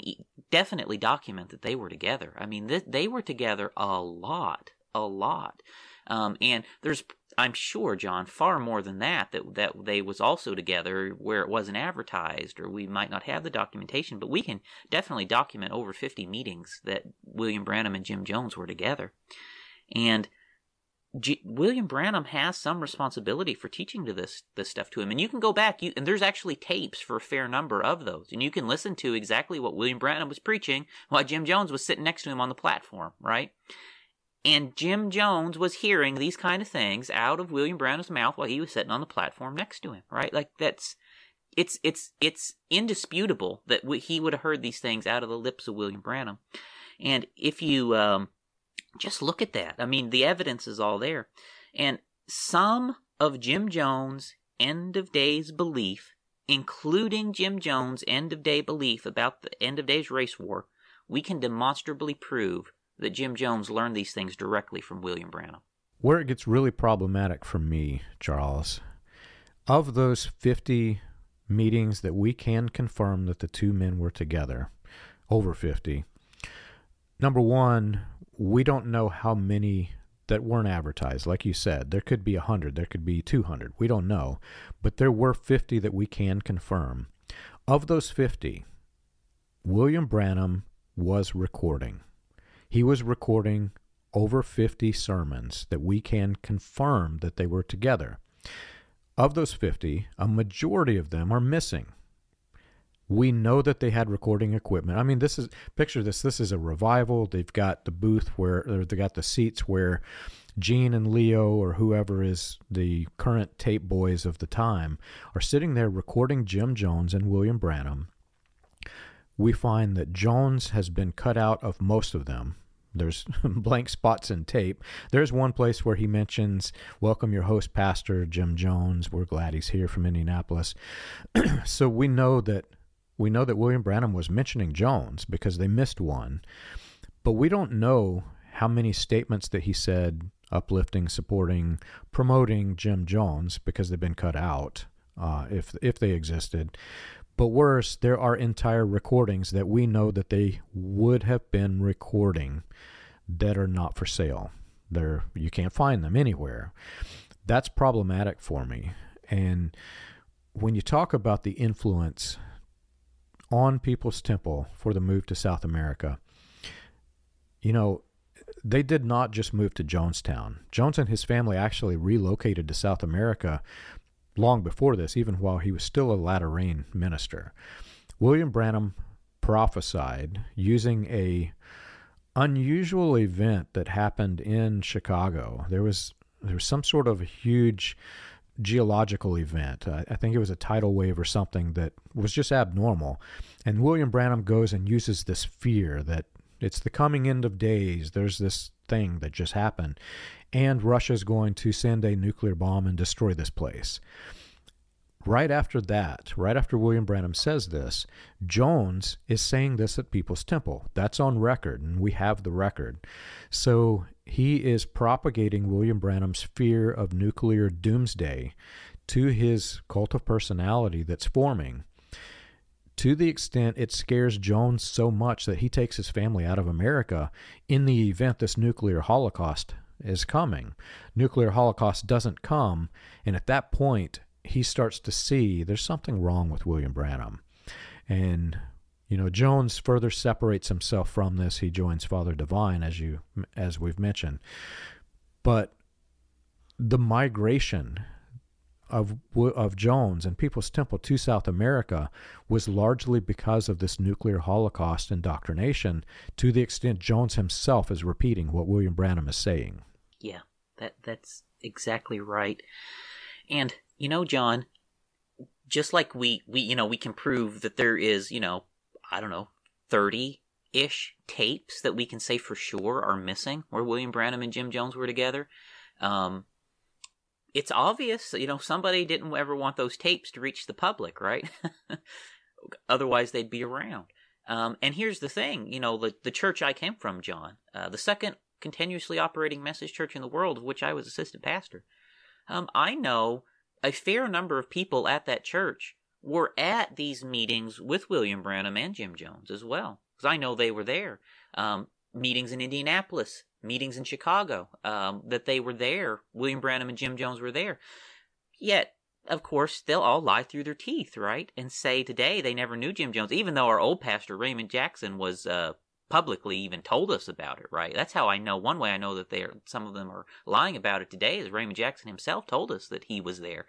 definitely document that they were together. I mean, th- they were together a lot, a lot. Um, and there's I'm sure, John, far more than that, that that they was also together where it wasn't advertised, or we might not have the documentation, but we can definitely document over 50 meetings that William Branham and Jim Jones were together. And G- William Branham has some responsibility for teaching to this this stuff to him, and you can go back. You, and there's actually tapes for a fair number of those, and you can listen to exactly what William Branham was preaching while Jim Jones was sitting next to him on the platform, right? And Jim Jones was hearing these kind of things out of William Branham's mouth while he was sitting on the platform next to him, right? Like that's it's it's it's indisputable that he would have heard these things out of the lips of William Branham. And if you um, just look at that. I mean, the evidence is all there. And some of Jim Jones' end of days belief, including Jim Jones' end of day belief about the end of days race war, we can demonstrably prove that Jim Jones learned these things directly from William Branham. Where it gets really problematic for me, Charles, of those 50 meetings that we can confirm that the two men were together, over 50, number one, we don't know how many that weren't advertised. Like you said, there could be 100, there could be 200. We don't know. But there were 50 that we can confirm. Of those 50, William Branham was recording. He was recording over 50 sermons that we can confirm that they were together. Of those 50, a majority of them are missing. We know that they had recording equipment. I mean, this is picture this. This is a revival. They've got the booth where they got the seats where Gene and Leo or whoever is the current tape boys of the time are sitting there recording Jim Jones and William Branham. We find that Jones has been cut out of most of them. There's *laughs* blank spots in tape. There's one place where he mentions, Welcome your host, Pastor Jim Jones. We're glad he's here from Indianapolis. *clears throat* so we know that we know that William Branham was mentioning Jones because they missed one, but we don't know how many statements that he said uplifting, supporting, promoting Jim Jones because they've been cut out, uh, if if they existed. But worse, there are entire recordings that we know that they would have been recording that are not for sale. They're you can't find them anywhere. That's problematic for me. And when you talk about the influence on People's Temple for the move to South America, you know, they did not just move to Jonestown. Jones and his family actually relocated to South America long before this, even while he was still a latter minister. William Branham prophesied using a unusual event that happened in Chicago. There was there was some sort of huge geological event. Uh, I think it was a tidal wave or something that was just abnormal. And William Branham goes and uses this fear that it's the coming end of days. There's this thing that just happened. And Russia's going to send a nuclear bomb and destroy this place. Right after that, right after William Branham says this, Jones is saying this at People's Temple. That's on record, and we have the record. So he is propagating William Branham's fear of nuclear doomsday to his cult of personality that's forming to the extent it scares Jones so much that he takes his family out of America in the event this nuclear holocaust is coming. Nuclear holocaust doesn't come, and at that point, he starts to see there's something wrong with William Branham. And you know, Jones further separates himself from this. He joins Father Divine as you as we've mentioned. But the migration of of Jones and People's Temple to South America was largely because of this nuclear holocaust indoctrination to the extent Jones himself is repeating what William Branham is saying. Yeah, that that's exactly right. And you know, John, just like we, we, you know, we can prove that there is, you know, I don't know, 30 ish tapes that we can say for sure are missing where William Branham and Jim Jones were together. Um, it's obvious, you know, somebody didn't ever want those tapes to reach the public, right? *laughs* Otherwise, they'd be around. Um, and here's the thing, you know, the, the church I came from, John, uh, the second continuously operating message church in the world, of which I was assistant pastor. Um, I know a fair number of people at that church were at these meetings with William Branham and Jim Jones as well, because I know they were there. Um, meetings in Indianapolis, meetings in Chicago, um, that they were there. William Branham and Jim Jones were there. Yet, of course, they'll all lie through their teeth, right? And say today they never knew Jim Jones, even though our old pastor, Raymond Jackson, was uh, publicly even told us about it, right? That's how I know. One way I know that they are, some of them are lying about it today is Raymond Jackson himself told us that he was there.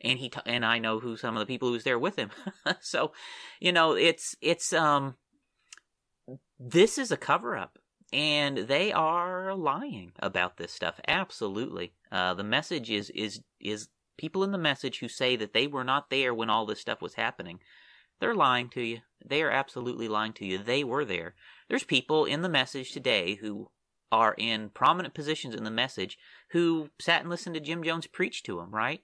And he t- and I know who some of the people who's there with him. *laughs* so, you know, it's it's um this is a cover up and they are lying about this stuff. Absolutely. Uh, the message is is is people in the message who say that they were not there when all this stuff was happening they're lying to you. They are absolutely lying to you. They were there. There's people in the message today who are in prominent positions in the message who sat and listened to jim jones preach to them right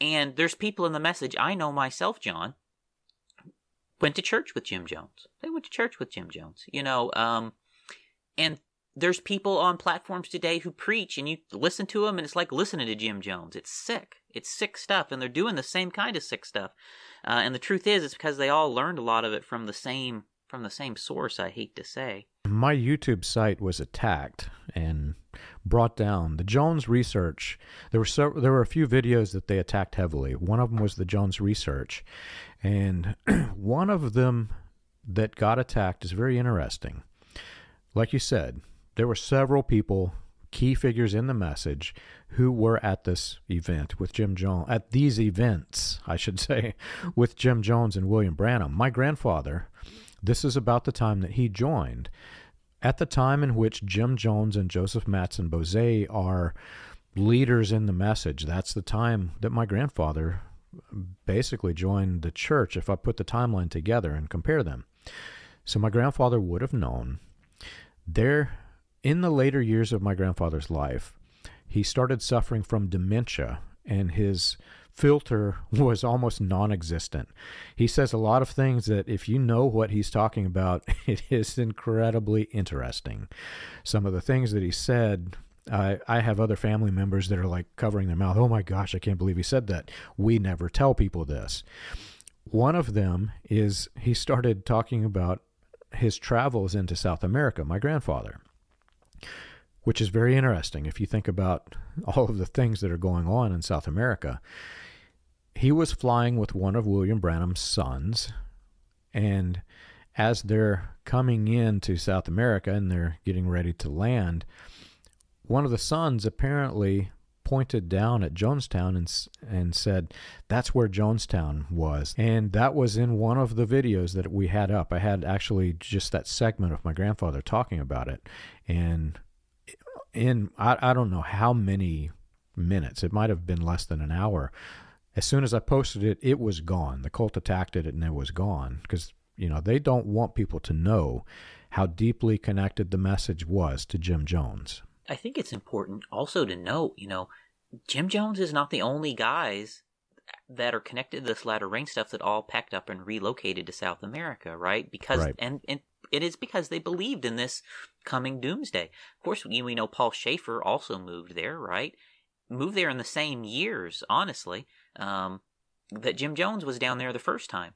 and there's people in the message i know myself john went to church with Jim Jones. They went to church with Jim Jones, you know. Um, and there's people on platforms today who preach, and you listen to them, and it's like listening to Jim Jones. It's sick. It's sick stuff, and they're doing the same kind of sick stuff. Uh, and the truth is, it's because they all learned a lot of it from the same from the same source. I hate to say. My YouTube site was attacked and brought down. The Jones research. There were so, there were a few videos that they attacked heavily. One of them was the Jones research, and *clears throat* one of them that got attacked is very interesting. Like you said, there were several people, key figures in the message, who were at this event with Jim Jones, at these events, I should *laughs* say, with Jim Jones and William Branham. My grandfather, this is about the time that he joined. At the time in which Jim Jones and Joseph Mattsson-Boze are leaders in the message, that's the time that my grandfather basically joined the church if I put the timeline together and compare them. So my grandfather would have known there in the later years of my grandfather's life, he started suffering from dementia and his filter *laughs* was almost non existent. He says a lot of things that, if you know what he's talking about, *laughs* it is incredibly interesting. Some of the things that he said I, I have other family members that are like covering their mouth. Oh my gosh, I can't believe he said that. We never tell people this. One of them is he started talking about his travels into South America, my grandfather, which is very interesting. If you think about *laughs* all of the things that are going on in South America. He was flying with one of William Branham's sons, and as they're coming into South America and they're getting ready to land, one of the sons apparently pointed down at Jonestown and and said that's where Jonestown was. And that was in one of the videos that we had up. I had actually just that segment of my grandfather talking about it. And in I, I don't know how many minutes it might have been less than an hour as soon as I posted it it was gone the cult attacked it and it was gone because you know they don't want people to know how deeply connected the message was to Jim Jones I think it's important also to note, you know, Jim Jones is not the only guys that are connected to this latter rain stuff that all packed up and relocated to South America, right? Because right. and and it is because they believed in this coming doomsday. Of course, we, know Paul Schaefer also moved there, right? Moved there in the same years, honestly, um, that Jim Jones was down there the first time.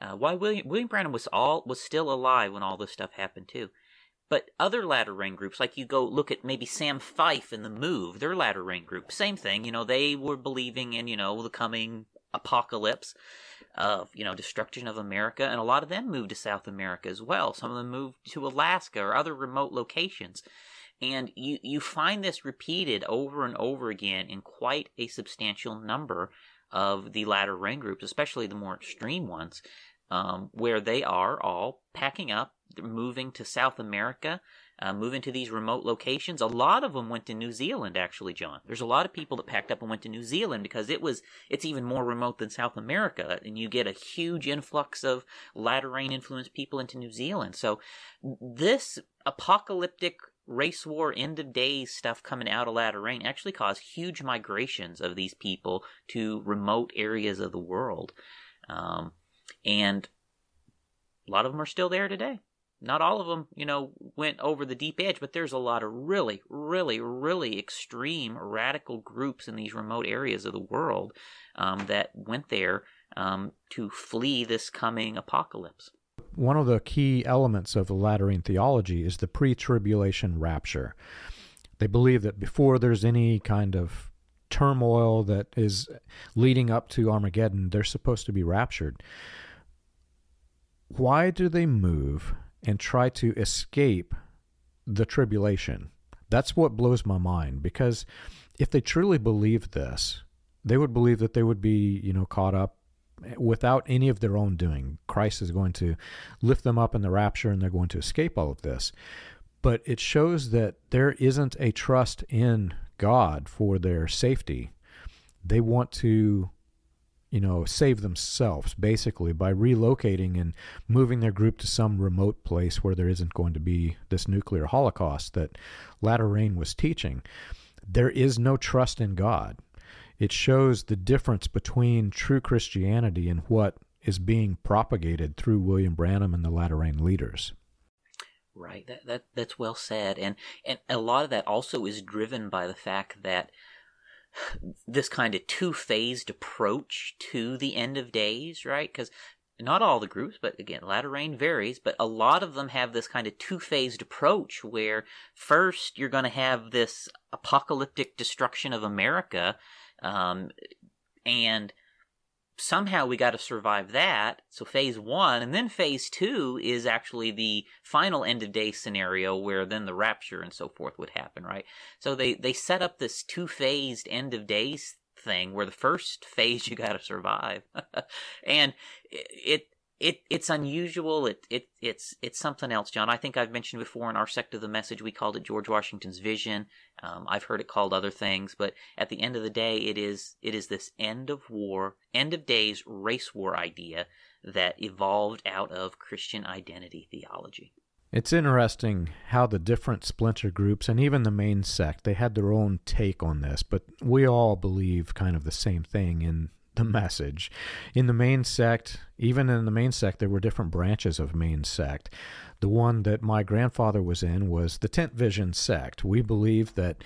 Uh, why William William Branham was all was still alive when all this stuff happened too. But other latter rain groups, like you go look at maybe Sam Fife and the Move, their latter rain group, same thing. You know, they were believing in you know the coming apocalypse of you know destruction of America, and a lot of them moved to South America as well. Some of them moved to Alaska or other remote locations. And you, you find this repeated over and over again in quite a substantial number of the latter rain groups, especially the more extreme ones, um, where they are all packing up, moving to South America, uh, moving to these remote locations. A lot of them went to New Zealand, actually, John. There's a lot of people that packed up and went to New Zealand because it was it's even more remote than South America, and you get a huge influx of latter rain influenced people into New Zealand. So this apocalyptic race war end of days stuff coming out of latter rain actually caused huge migrations of these people to remote areas of the world. Um, and a lot of them are still there today. Not all of them, you know, went over the deep edge, but there's a lot of really, really, really extreme radical groups in these remote areas of the world um, that went there um, to flee this coming apocalypse. One of the key elements of the Latter rain theology is the pre tribulation rapture. They believe that before there's any kind of turmoil that is leading up to Armageddon, they're supposed to be raptured. Why do they move and try to escape the tribulation? That's what blows my mind because if they truly believed this, they would believe that they would be, you know, caught up without any of their own doing. Christ is going to lift them up in the rapture and they're going to escape all of this. But it shows that there isn't a trust in God for their safety. They want to, you know, save themselves basically by relocating and moving their group to some remote place where there isn't going to be this nuclear holocaust that Latter Rain was teaching. There is no trust in God it shows the difference between true Christianity and what is being propagated through William Branham and the Latter Rain leaders. Right. That that that's well said, and and a lot of that also is driven by the fact that this kind of two phased approach to the end of days, right? Because not all the groups, but again, latter rain varies, but a lot of them have this kind of two phased approach where first you're going to have this apocalyptic destruction of America um, and somehow we got to survive that. So phase one, and then phase two is actually the final end of day scenario where then the rapture and so forth would happen, right? So they they set up this two phased end of days thing where the first *laughs* phase you got to survive, *laughs* and it it it's unusual. It it it's it's something else, John. I think I've mentioned before in our sect of the message we called it George Washington's vision. Um, I've heard it called other things, but at the end of the day, it is it is this end of war, end of days race war idea that evolved out of Christian identity theology. It's interesting how the different splinter groups and even the main sect they had their own take on this, but we all believe kind of the same thing in the message. In the main sect, even in the main sect, there were different branches of main sect. The one that my grandfather was in was the Tent Vision sect. We believed that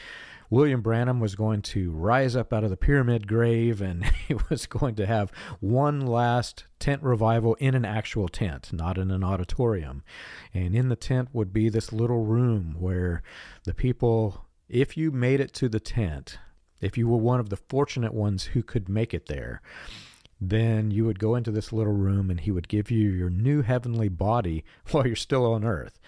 William Branham was going to rise up out of the pyramid grave and *laughs* he was going to have one last tent revival in an actual tent, not in an auditorium. And in the tent would be this little room where the people, if you made it to the tent, if you were one of the fortunate ones who could make it there, then you would go into this little room and he would give you your new heavenly body *laughs* while you're still on earth,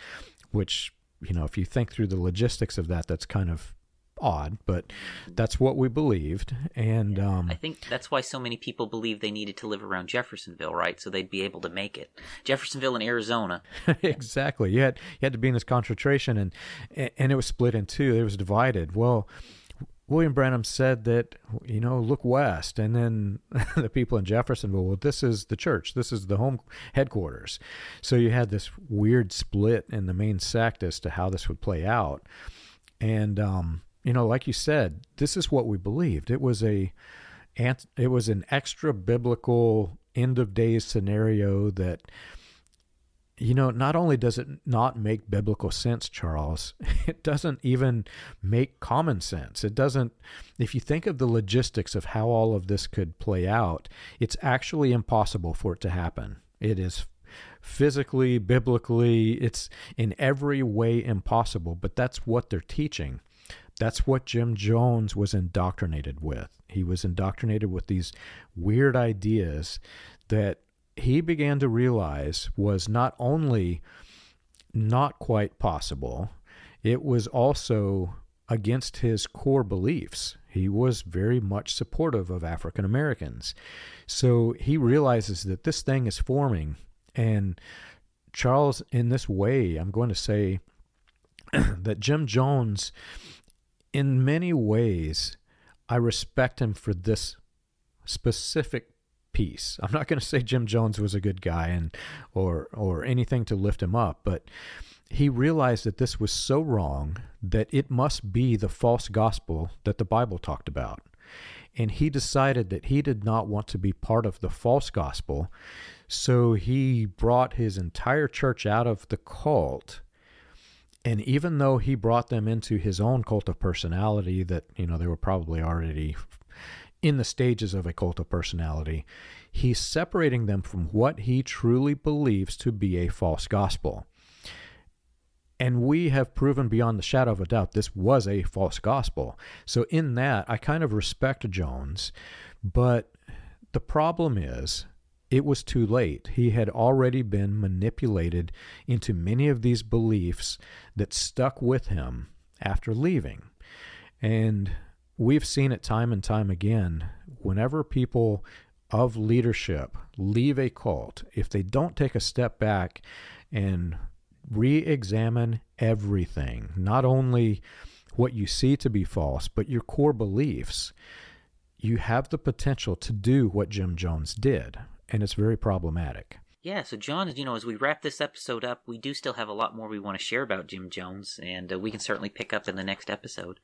which, you know, if you think through the logistics of that, that's kind of odd, but that's what we believed. And um, I think that's why so many people believed they needed to live around Jeffersonville, right? So they'd be able to make it. Jeffersonville in Arizona. *laughs* exactly. You had you had to be in this concentration, and and it was split in two. It was divided. Well, William Branham said that, you know, look west. And then *laughs* the people in Jeffersonville, well, this is the church, this is the home headquarters. So you had this weird split in the main sect as to how this would play out. And, um, you know, like you said, this is what we believed. It was a, it was an extra biblical end of days scenario that you know, not only does it not make biblical sense, Charles, *laughs* it doesn't even make common sense. It doesn't, if you think of the logistics of how all of this could play out, it's actually impossible for it to happen. It is physically, biblically, it's in every way impossible, but that's what they're teaching. That's what Jim Jones was indoctrinated with. He was indoctrinated with these weird ideas that he began to realize was not only not quite possible, it was also against his core beliefs. He was very much supportive of African Americans. So he realizes that this thing is forming. And Charles, in this way, I'm going to say *clears throat* that Jim Jones, in many ways, I respect him for this specific piece. I'm not going *laughs* to say Jim Jones was a good guy and or or anything to lift him up, but he realized that this was so wrong that it must be the false gospel that the Bible talked about. And he decided that he did not want to be part of the false gospel. So he brought his entire church out of the cult. And even though he brought them into his own cult of personality, that, you know, they were probably already in the stages of a cult of personality, he's separating them from what he truly believes to be a false gospel. And we have proven beyond the shadow of a doubt this was a false gospel. So, in that, I kind of respect Jones. But the problem is, it was too late. He had already been manipulated into many of these beliefs that stuck with him after leaving. And we've seen it time and time again. Whenever people of leadership leave a cult, if they don't take a step back and re examine everything, not only what you see to be false, but your core beliefs, you have the potential to do what Jim Jones did. And it's very problematic. Yeah, so John, you know, as we wrap this episode up, we do still have a lot more we want to share about Jim Jones, and uh, we can certainly pick up in the next episode.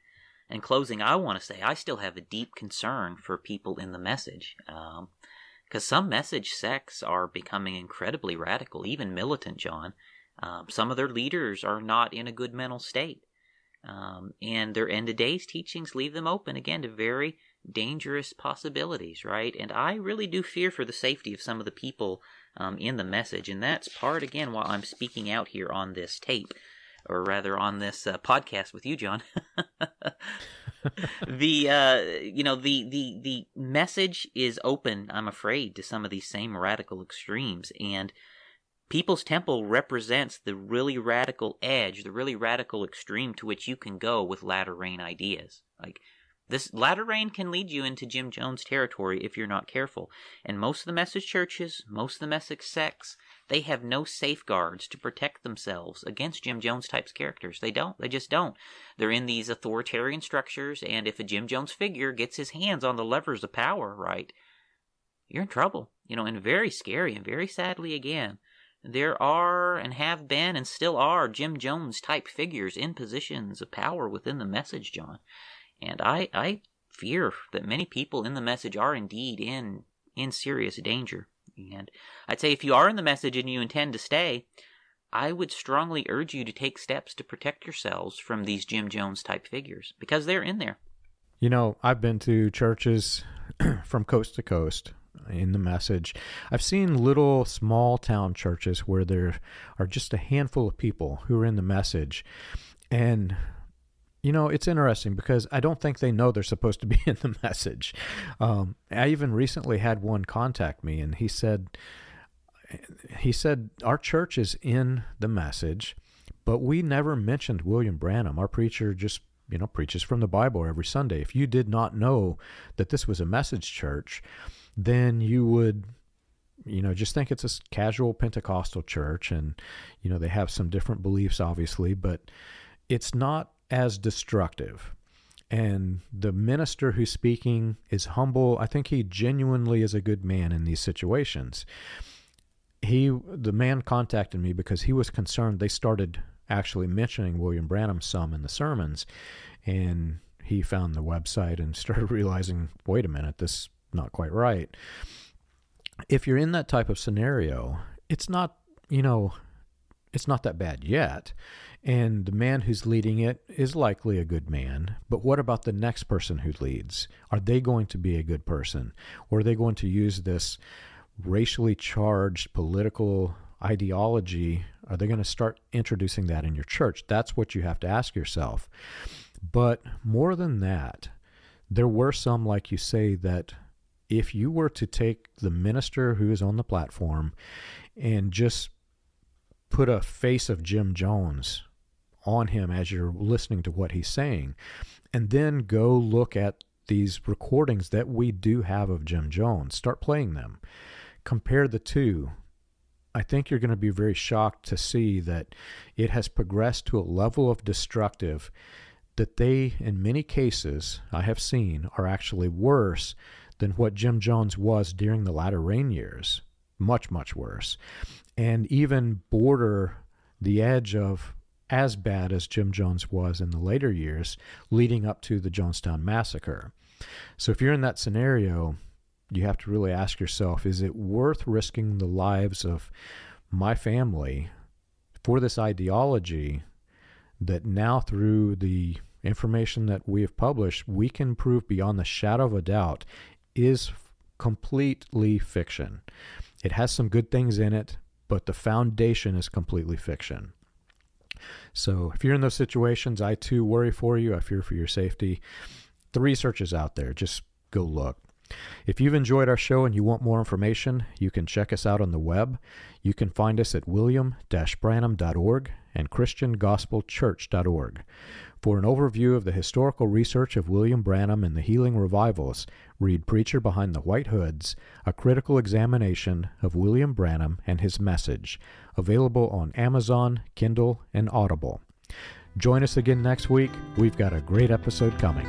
In closing, I want to say I still have a deep concern for people in the message. Um, because some message sects are becoming incredibly radical, even militant, John. Um, some of their leaders are not in a good mental state. Um, and their end of days teachings leave them open again to very dangerous possibilities, right? And I really do fear for the safety of some of the people um, in the message. And that's part, again, why I'm speaking out here on this tape, or rather on this uh, podcast with you, John. *laughs* the uh, you know the the the message is open. I'm afraid to some of these same radical extremes, and People's Temple represents the really radical edge, the really radical extreme to which you can go with latter rain ideas. Like this latter rain can lead you into Jim Jones territory if you're not careful. And most of the message churches, most of the message sects, they have no safeguards to protect themselves against Jim Jones types characters. They don't. They just don't. They're in these authoritarian structures, and if a Jim Jones figure gets his hands on the levers of power, right, you're in trouble. You know, and very scary and very sadly again, there are and have been and still are Jim Jones type figures in positions of power within the message, John. And I, I fear that many people in the message are indeed in in serious danger. And I'd say if you are in the message and you intend to stay, I would strongly urge you to take steps to protect yourselves from these Jim Jones type figures because they're in there. You know, I've been to churches *clears throat* from coast to coast in the message. I've seen little small town churches where there are just a handful of people who are in the message. And you know, it's interesting because I don't think they know they're supposed to be in the *laughs* message. Um, I even recently had one contact me, and he said, he said our church is in the message, but we never mentioned William Branham. Our preacher just you know preaches from the Bible every Sunday. If you did not know that this was a message church, then you would you know just think it's a casual Pentecostal church, and you know they have some different beliefs, obviously, but it's not as destructive. And the minister who's speaking is humble. I think he genuinely is a good man in these situations. He, the man contacted me because he was concerned they started actually mentioning William Branham some in the sermons. And he found the website and *laughs* started realizing, wait a minute, this is not quite right. If you're in that type of scenario, it's not, you know, it's not that bad yet. And the man who's leading it is likely a good man. But what about the next person who leads? Are they going to be a good person? Or are they going to use this racially charged political ideology? Are they going to start introducing that in your church? That's what you have to ask yourself. But more than that, there were some, like you say, that if you were to take the minister who is on the platform and just put a face of Jim Jones on him as you're listening to what he's saying. And then go look at these recordings that we do have of Jim Jones. Start playing them. Compare the two. I think you're going to be very shocked to see that it has progressed to a level of destructive that they, in many cases, I have seen, are actually worse than what Jim Jones was during the latter rain years. Much, much worse. And even border the edge of as bad as Jim Jones was in the later years leading up to the Jonestown massacre. So if you're in that scenario, you have to really ask yourself is it worth risking the lives of my family for this ideology that now through the information that we have published we can prove beyond the shadow of a doubt is completely fiction. It has some good things in it, but the foundation is completely fiction. So if you're in those situations, I too worry for you. I fear for your safety. The research is out there. Just go look. If you've enjoyed our show and you want more information, you can check us out on the web. You can find us at william-branham.org and christiangospelchurch.org. For an overview of the historical research of William Branham and the healing revivals, read Preacher Behind the White Hoods, a critical examination of William Branham and his message, available on Amazon, Kindle, and Audible. Join us again next week. We've got a great episode coming.